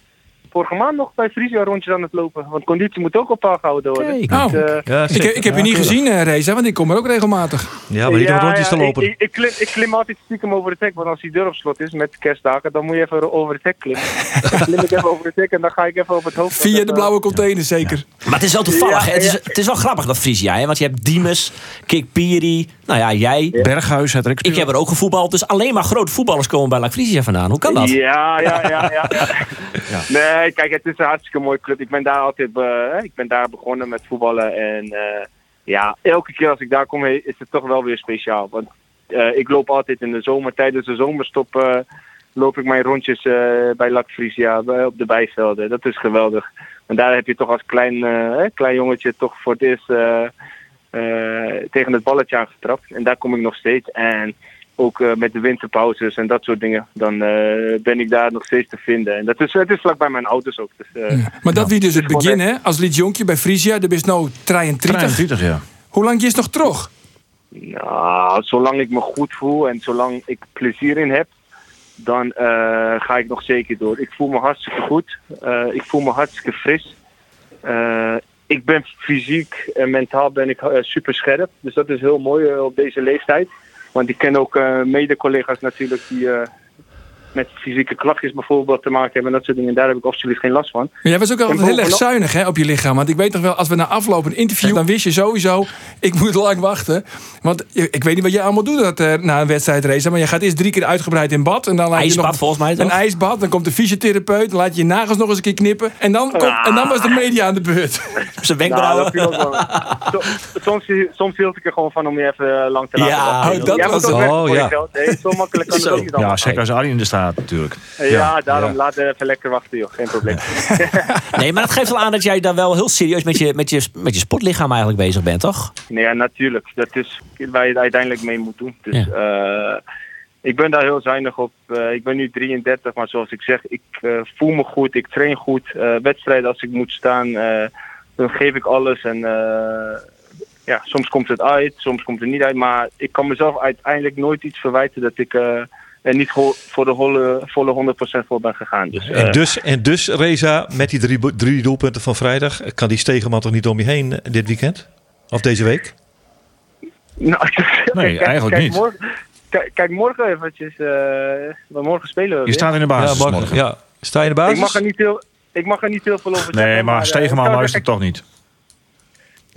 vorige maand nog bij Frisia rondjes aan het lopen. Want conditie moet ook op peil gehouden worden. Kijk. Dus, Oh. eh, Ja, Ik, ik heb je niet gezien, eh, Reza, want ik kom er ook regelmatig. Ja, maar hier doen rondjes te ik- lopen. Ik, ik, klim, ik klim altijd stiekem over het hek, want als die deur op slot is met kerstdagen, dan moet je even over het hek klimmen. dan klim ik even over het hek en dan ga ik even over het hoofd. Via de eh, blauwe container, zeker. Maar het is wel toevallig. Ja? Het, is, ja. het is wel grappig dat Frisia. Hè? Want je hebt Diemes, Kik Piri. Nou ja, jij. Berghuis, het Ik heb er ook gevoetbald. Dus alleen maar grote voetballers komen bij La Frisia vandaan. Hoe kan dat? Ja, ja, ja, ja. ja. Kijk, het is een hartstikke mooie club. Ik ben daar altijd ik ben daar begonnen met voetballen. En eh, ja, elke keer als ik daar kom, is het toch wel weer speciaal. Want eh, ik loop altijd in de zomer, tijdens de zomerstop, eh, loop ik mijn rondjes bij Lac op de bijvelden. Dat is geweldig. En daar heb je toch als klein, klein jongetje toch voor het eerst tegen het balletje aangetrapt. En daar kom ik nog steeds. En ook eh, met de winterpauzes en dat soort dingen, dan eh, ben ik daar nog steeds te vinden. En dat is, het is vlakbij mijn ouders ook. Dus, eh, Maar dat wie dus het begin, hè? Als liedjonkje bij Frisia, er is nou 33. 33, ja. Hoe lang is nog terug? Nou, zolang ik me goed voel en zolang ik plezier in heb, dan eh, ga ik nog zeker door. Ik voel me hartstikke goed. Eh, ik voel me hartstikke fris. Eh, ik ben fysiek en mentaal ben ik super scherp. Dus dat is heel mooi op deze leeftijd. Want ik ken ook eh mede-collega's natuurlijk die eh, met fysieke klachtjes bijvoorbeeld te maken hebben en dat soort dingen. Daar heb ik absoluut geen last van. Maar jij was ook altijd heel erg zuinig hè, op je lichaam. Want ik weet nog wel, als we na afloop een interview... dan wist je sowieso, ik moet lang wachten. Want je- ik weet niet wat je allemaal doet dat, eh, na een wedstrijd race. Maar je gaat eerst drie keer uitgebreid in bad. En dan laat je IJsbad nog volgens mij, toch? Een ijsbad, dan komt de fysiotherapeut. Dan laat je je nagels nog eens een keer knippen. En dan, komt, en dan was de media aan de beurt. Zijn Nou, wenkbrauwen. Zo- soms, soms hield ik er gewoon van om je even lang te laten Ja, wachten. oh, dat Jij was het. Oh, je ja. Nee, zo makkelijk kan het ook niet Ja, zeker als Arjen in de staat natuurlijk. Ja, daarom Ja. laat even lekker wachten, joh. Geen probleem. Nee, maar dat geeft wel aan dat jij daar wel heel serieus met je, met je, met je sportlichaam eigenlijk bezig bent, toch? nee, ja, natuurlijk. Dat is waar je het uiteindelijk mee moet doen. Dus eh, ik ben daar heel zuinig op. Eh, ik ben nu 33, maar zoals ik zeg, ik eh, voel me goed. Ik train goed. Eh, wedstrijden als ik moet staan, eh, dan geef ik alles. En eh, ja, soms komt het uit, soms komt het niet uit. Maar ik kan mezelf uiteindelijk nooit iets verwijten dat ik eh, er niet voor de volle, volle 100% voor ben gegaan. Dus, eh, En dus, en dus, Reza, met die drie, drie doelpunten van vrijdag, kan die Stegeman toch niet om je heen eh, dit weekend? Of deze week? Nou, Nee, kijk, eigenlijk kijk, niet. Morgen, kijk, kijk, morgen eventjes. eh, want morgen spelen we Je weer. staat in de basis ja, morgen. Ja. Sta je in de basis? Ik mag er niet heel, ik mag er niet heel veel over zeggen. Nee, maar eh, Stegeman luistert toch niet.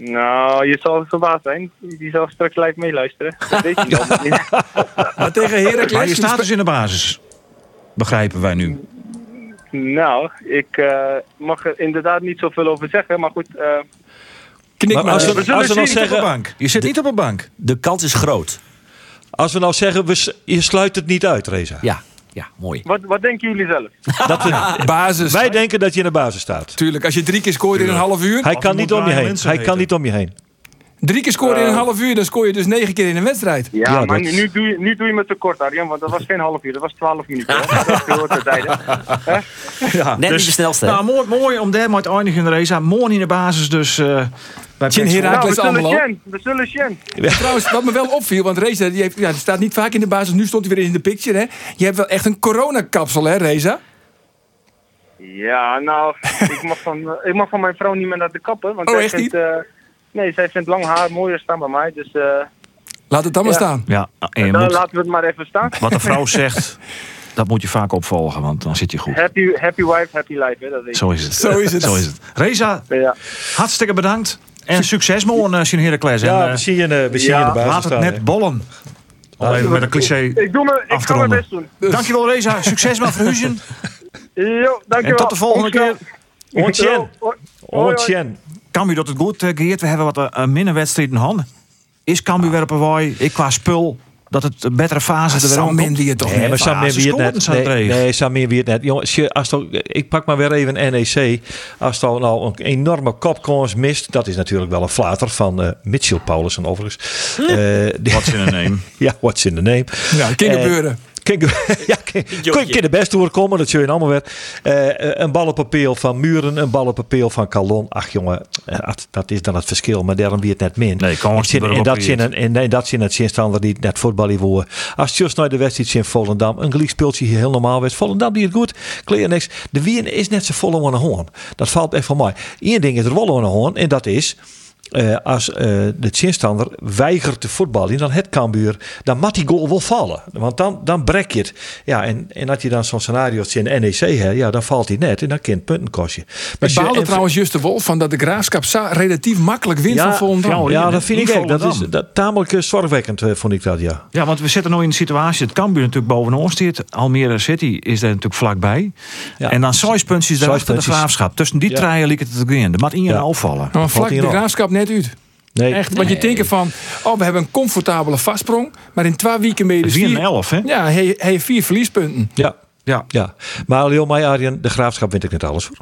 Nou, je zal verbaasd zijn. Die zal straks live meeluisteren. Dat weet je nog niet. Maar tegen Maar je Heracles... staat dus in de basis. Begrijpen wij nu. Nou, ik eh, mag er inderdaad niet zoveel over zeggen. Maar goed, eh, Knik Maar maar. als we- we zullen als we nou zien. Niet op zeggen- bank. Je zit niet op een bank. De kans is groot. Als we nou zeggen, we, je sluit het niet uit, Reza. Ja, ja mooi. Wat, wat denken jullie zelf? Dat Basis. wij denken dat je in de basis staat. Tuurlijk, als je drie keer scoort in een half uur. Hij kan niet om je heen. Hij kan niet om je heen. Drie keer scoren in een half uur, dan scoor je dus negen keer in een wedstrijd. Ja, Ja, maar dat- nu, nu, doe je, nu doe je me tekort, Arjan. Want dat was geen half uur, dat was 12 minuten. hè. Dat te tijden. Ja, Net niet de snelste, hè? Nou, mooi, mooi om daar maar te eindigen in de race. Mooi in de basis dus. eh Zwolle. Heracles. Nou, we zullen. Trouwens, wat me wel opviel, want Reza die, heeft, ja, die staat niet vaak in de basis. Nu stond hij weer in de picture. Hè? Je hebt wel echt een coronakapsel, hè, Reza? Ja, nou, ik mag, van, eh, ik mag van mijn vrouw niet meer naar de kapper. Want Oh, zij echt vindt, eh, nee, zij vindt lang haar mooier staan bij mij. Dus eh, Laat het dan maar Ja. staan. Ja, en je dan moet, laten we het maar even staan. wat de vrouw zegt, dat moet je vaak opvolgen, want dan zit je goed. Happy, happy wife, happy life. Hè, dat weet. Zo is het. Zo is het. Zo is het. Reza, Ja. hartstikke bedankt. En succes morgen, uh, Sjen Heracles. En, Ja, eh, we zien je, eh, we zien je ja, in de basis laat het staan, net bollen. Even met een cliché Ik, doe me, ik af te ga mijn ronden. best doen. Dankjewel Reza, succes met Verhuizen. Jo, dankjewel. En tot de volgende keer. Ontjen. Ontjen. Cambuur doet het goed, eh, Geert. We hebben wat uh, minder wedstrijden in handen. Is Cambuur weer op een waai? Ik qua spul. Dat het een betere fase er weer het toch Nee, maar Sam Ah, het scoorden net. zo Nee, nee, Sam Meer wie het net. Jongens, je- als het, ik pak maar weer even NEC. Als het nou een enorme kopkans mist, dat is natuurlijk wel een flater van eh Mitchell Paulussen overigens. Eh, die- Wat in een name. ja, what's in the name. Ja, kan Eh, gebeuren. Ja, kan, kan de best doorkomen, dat zul je allemaal weer. Eh, een ballenpapier van Muren, een ballenpapier van Calon. Ach jongen, eh, dat, is dan het verschil, maar daarom wie het net min. Nee, kan er in dat zin, in, in dat zin het zinstander die net voetballen voor. Als je just naar de wedstrijd in Volendam, een gelijk speeltje hier heel normaal werd. Volendam die het goed, kleer niks. De wien is net zo vol aan de hoorn. Dat valt echt van mij. Eén ding is er wel aan de hoorn en dat is. Eh, als eh, de zinstander weigert te voetballen, dan het Cambuur, dan moet die goal wel vallen. Want dan, dan brek je het. Ja, en, en als je dan zo'n scenario als in NEC hebt, ja, dan valt hij net en dan kan het punten kosten. Maar Ik je- baalde en- trouwens Just de Wolf van dat de Graafschap relatief makkelijk wint van Volendam. Ja, dat vind ik ook. Dat is dat, tamelijk eh, zorgwekkend, vond ik dat, ja. Ja, want we zitten nu in de situatie dat Cambuur natuurlijk bovenaan zit. Almere City is daar natuurlijk vlakbij. Ja. En dan zes puntjes daarachter de graafschap. Tussen die Ja. treien ligt het te gaan. Er moet iedereen Ja. afvallen. Maar vlak de? Graafschap net uit. Nee, Echt, want je denkt van, oh, we hebben een comfortabele vastsprong. Maar in twee weken ben je dus 4 en vier, 11, hè? ja, hij, hij heeft vier verliespunten. Ja, Ja. ja. Maar Leo mij, Arjen, de graafschap weet ik net alles voor.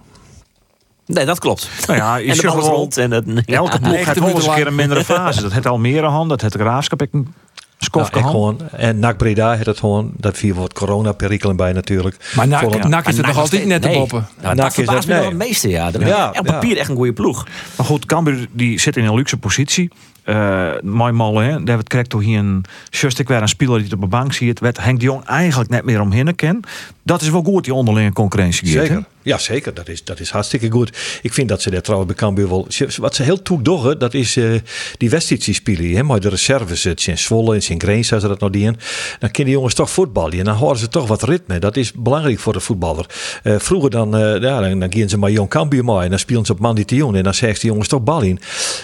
Nee, dat klopt. Nou ja, je en de rond. En het, Elke ja. ploeg heeft wel eens een keer een mindere fase. Dat heeft Almere hand, dat heeft de graafschap een skofke hand. gewoon, en NAC Breda heeft het gewoon, dat vier wordt corona-perikelen bij natuurlijk. Maar NAC, NAC is het nog altijd net te boppen. Nou, NAC dat is dat- nee. het meeste, ja. Dat Ja, ja, op ja. papier echt een goede ploeg. Maar goed, Cambuur die zit in een luxe positie. Eh mooi mal, hè. David krijgt toch hier een ik weer een speler die op de bank ziet. Werd Henk de Jong eigenlijk net meer omheen ken. Dat is wel goed, die onderlinge concurrentie. Zeker. Ja, zeker. Dat is, dat is hartstikke goed. Ik vind dat ze daar trouwens bij Cambuur wel... Wat ze heel toe doen, dat is eh, die wedstrijdjes spelen. Hè, maar de reserves, het zijn Zwolle en zijn Greens, als ze dat nog doen. Dan kunnen die jongens toch voetballen. En dan horen ze toch wat ritme. Dat is belangrijk voor de voetballer. Eh, vroeger dan, ja, dan, dan gaan ze maar Jong Cambuur mee. En dan spelen ze op Mandition. En dan zeggen die jongens toch bal in.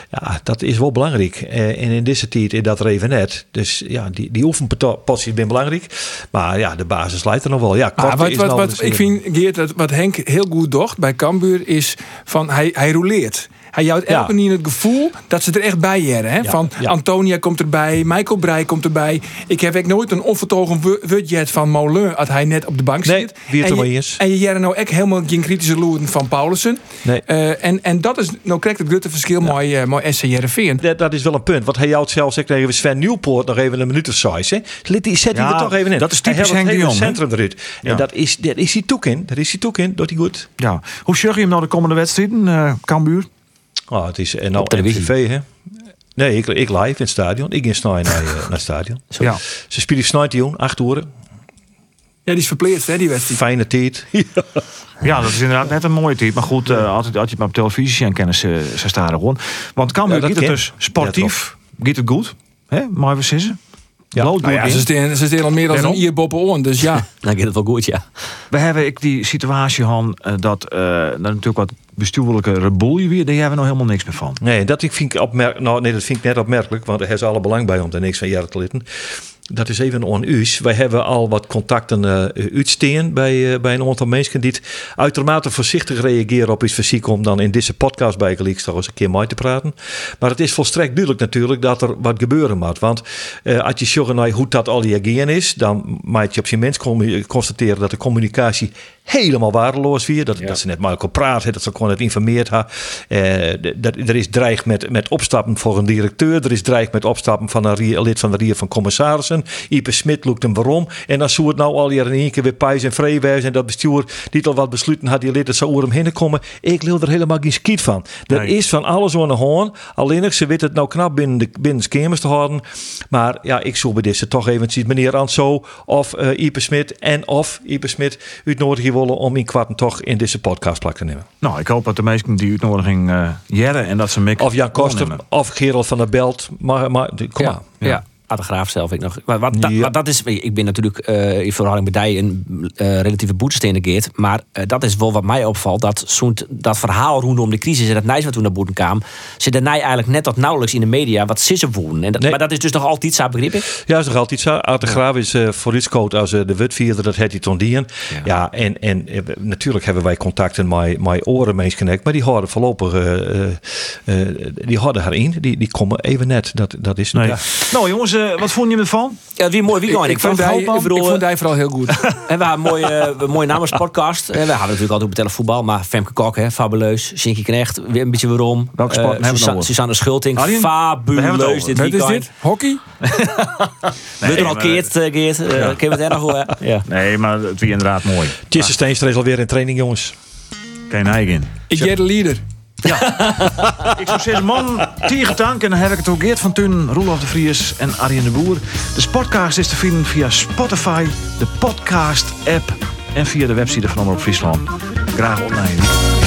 Ja, dat is wel belangrijk. Eh, en in deze tijd is dat er even net. Dus ja, die, die oefenposities zijn belangrijk. Maar ja, de basis leidt er nog wel. Ja, Korte wat, is wat, nou wat, ik vind, Geert, dat wat Henk heel goed docht bij Cambuur is van hij, hij roleert. Hij houdt Ja. elke keer het gevoel dat ze er echt bij jaren. Hè? Van ja. Antonia komt erbij, Michael Breij komt erbij. Ik heb ook nooit een onvertogen budget van Molen als hij net op de bank Nee, zit. wie het en je, is. en je jaren nou echt helemaal geen kritische loeren van Paulussen. Nee. Eh, en, en dat is nou krijgt het grote verschil mooi, uh, mooi SC Heerenveen. Dat, dat is wel een punt. Want hij houdt zelfs ik tegen Sven Nieuwpoort nog even een minuut of. Zet die zet hij Ja, er toch even in. dat is typisch Henk de Jong, centrum eruit. Ja. En dat is, dat is hij toek in. Dat is hij toek in. Doet hij goed. Ja. Hoe zorg je hem nou de komende wedstrijden, eh Cambuur? Oh, het is en nou Op. MVV, hè. Nee, ik, ik live in het stadion. Ik ging snel naar, eh, naar het stadion. Ja. Ze spelen snijtioen, acht uur. Ja, die is verpleegd, hè, die wedstrijd. Fijne tijd. Ja, dat is inderdaad net een mooie type. Maar goed, eh, als, je, als je het maar op televisie ziet, kennen ze, ze staan er gewoon. Want Cambuur Ja, dat het dus sportief, gaat het goed. Hè? Maar we zitten. Ja. Nou ja, ze in. staan, ze staan al meer dan een on, dus ja. Dan gaat het wel goed, ja. We hebben ik die situatie Han, eh, dat eh, er natuurlijk wat bestuurlijke rebellie weer. Daar hebben we nog helemaal niks meer van. Nee, dat ik vind ik opmerk, nou, nee, dat vind ik net opmerkelijk, want er is alle belang bij om er niks van jaren te litten. Dat is even on us. Wij hebben al wat contacten eh uitsteen bij, eh, bij een aantal mensen die uitermate voorzichtig reageren op iets fysiek om dan in deze podcast bij Gelieks toch eens een keer mee te praten. Maar het is volstrekt duidelijk natuurlijk dat er wat gebeuren moet. Want eh, als je zorgt hoe dat al je is, dan maak je op zijn mens con- constateren dat de communicatie helemaal waardeloos weer. Dat, dat ze net elkaar praten, dat ze gewoon het informeerd hebben. Eh, dat, er is dreig met, met opstappen voor een directeur. Er is dreig met opstappen van een lid van de Rier van Commissarissen. Ipe Smit loekt hem waarom. En dan zou het nou al hier in één keer weer pijs en wezen. En dat bestuur die al wat besluiten had, die lid dat zou over hem heen komen. Ik wil er helemaal geen skiet van. Er Nee. is van alles aan de hoorn. Alleen ze weet het nou knap binnen de, binnen de kamers te houden. Maar ja, ik zou bij deze toch eventjes meneer Anso of eh Ipe Smit en of Ipe Smit uitnodigen willen om in kwarten toch in deze podcast plak te nemen. Nou, ik hoop dat de meesten die uitnodiging eh jaren en dat ze Mick Of Jan Koster of Gerald van der Belt. Maar, maar kom ja. maar. Ja. Ad de Graaf zelf ik nog. Maar wat, da- Ja. wat dat is, ik ben natuurlijk eh, in verhouding met die een eh, relatieve boetestenen geert. Maar eh, dat is wel wat mij opvalt. Dat zo'n dat verhaal rondom de crisis en dat Nijs wat toen naar boeten kwam. Zit de Nij eigenlijk net tot nauwelijks in de media wat sissen voelen. En dat, Nee. Maar dat is dus nog altijd zo, begreep ik? Ja, is nog altijd zo. Art de Graaf is eh voor iets coach als de wutvierder, dat heeft hij toen dien. Ja. en, en natuurlijk hebben wij contacten met, met oren mensen, maar die houden voorlopig, eh, eh, eh, die houden erin. Die, die komen even net. Dat, dat is Nee. ja. Nou jongens, eh, eh, wat vond je ervan? Ja, wie mooi weekend. Ik, ik, vond hij, ik, vond hij vooral heel goed. En we hebben een mooie, uh, mooie namerspodcast. En we hadden natuurlijk altijd op televoetbal. Maar Femke Kok, hè, fabuleus. Shinky Knecht, weer een beetje waarom. Welke sport hebben we Susanne, nou? Susanne Schulting, fabuleus dit Wat is weekend. dit? Hockey? We doen al maar- Geert, uh, Geert. Uh, Ja. Het erg horen? Ja. Nee, maar het was inderdaad mooi. Tjisse Steenstra is alweer in training, jongens. Geen eigen. Ik jij de leader. Ik zou zeggen, man, tegen dank. En dan heb ik het ook Geert van Tun, Roelof de Vries en Arjen de Boer. De Sportcast is te vinden via Spotify, de podcast-app en via de website van Omroep Friesland. Graag online.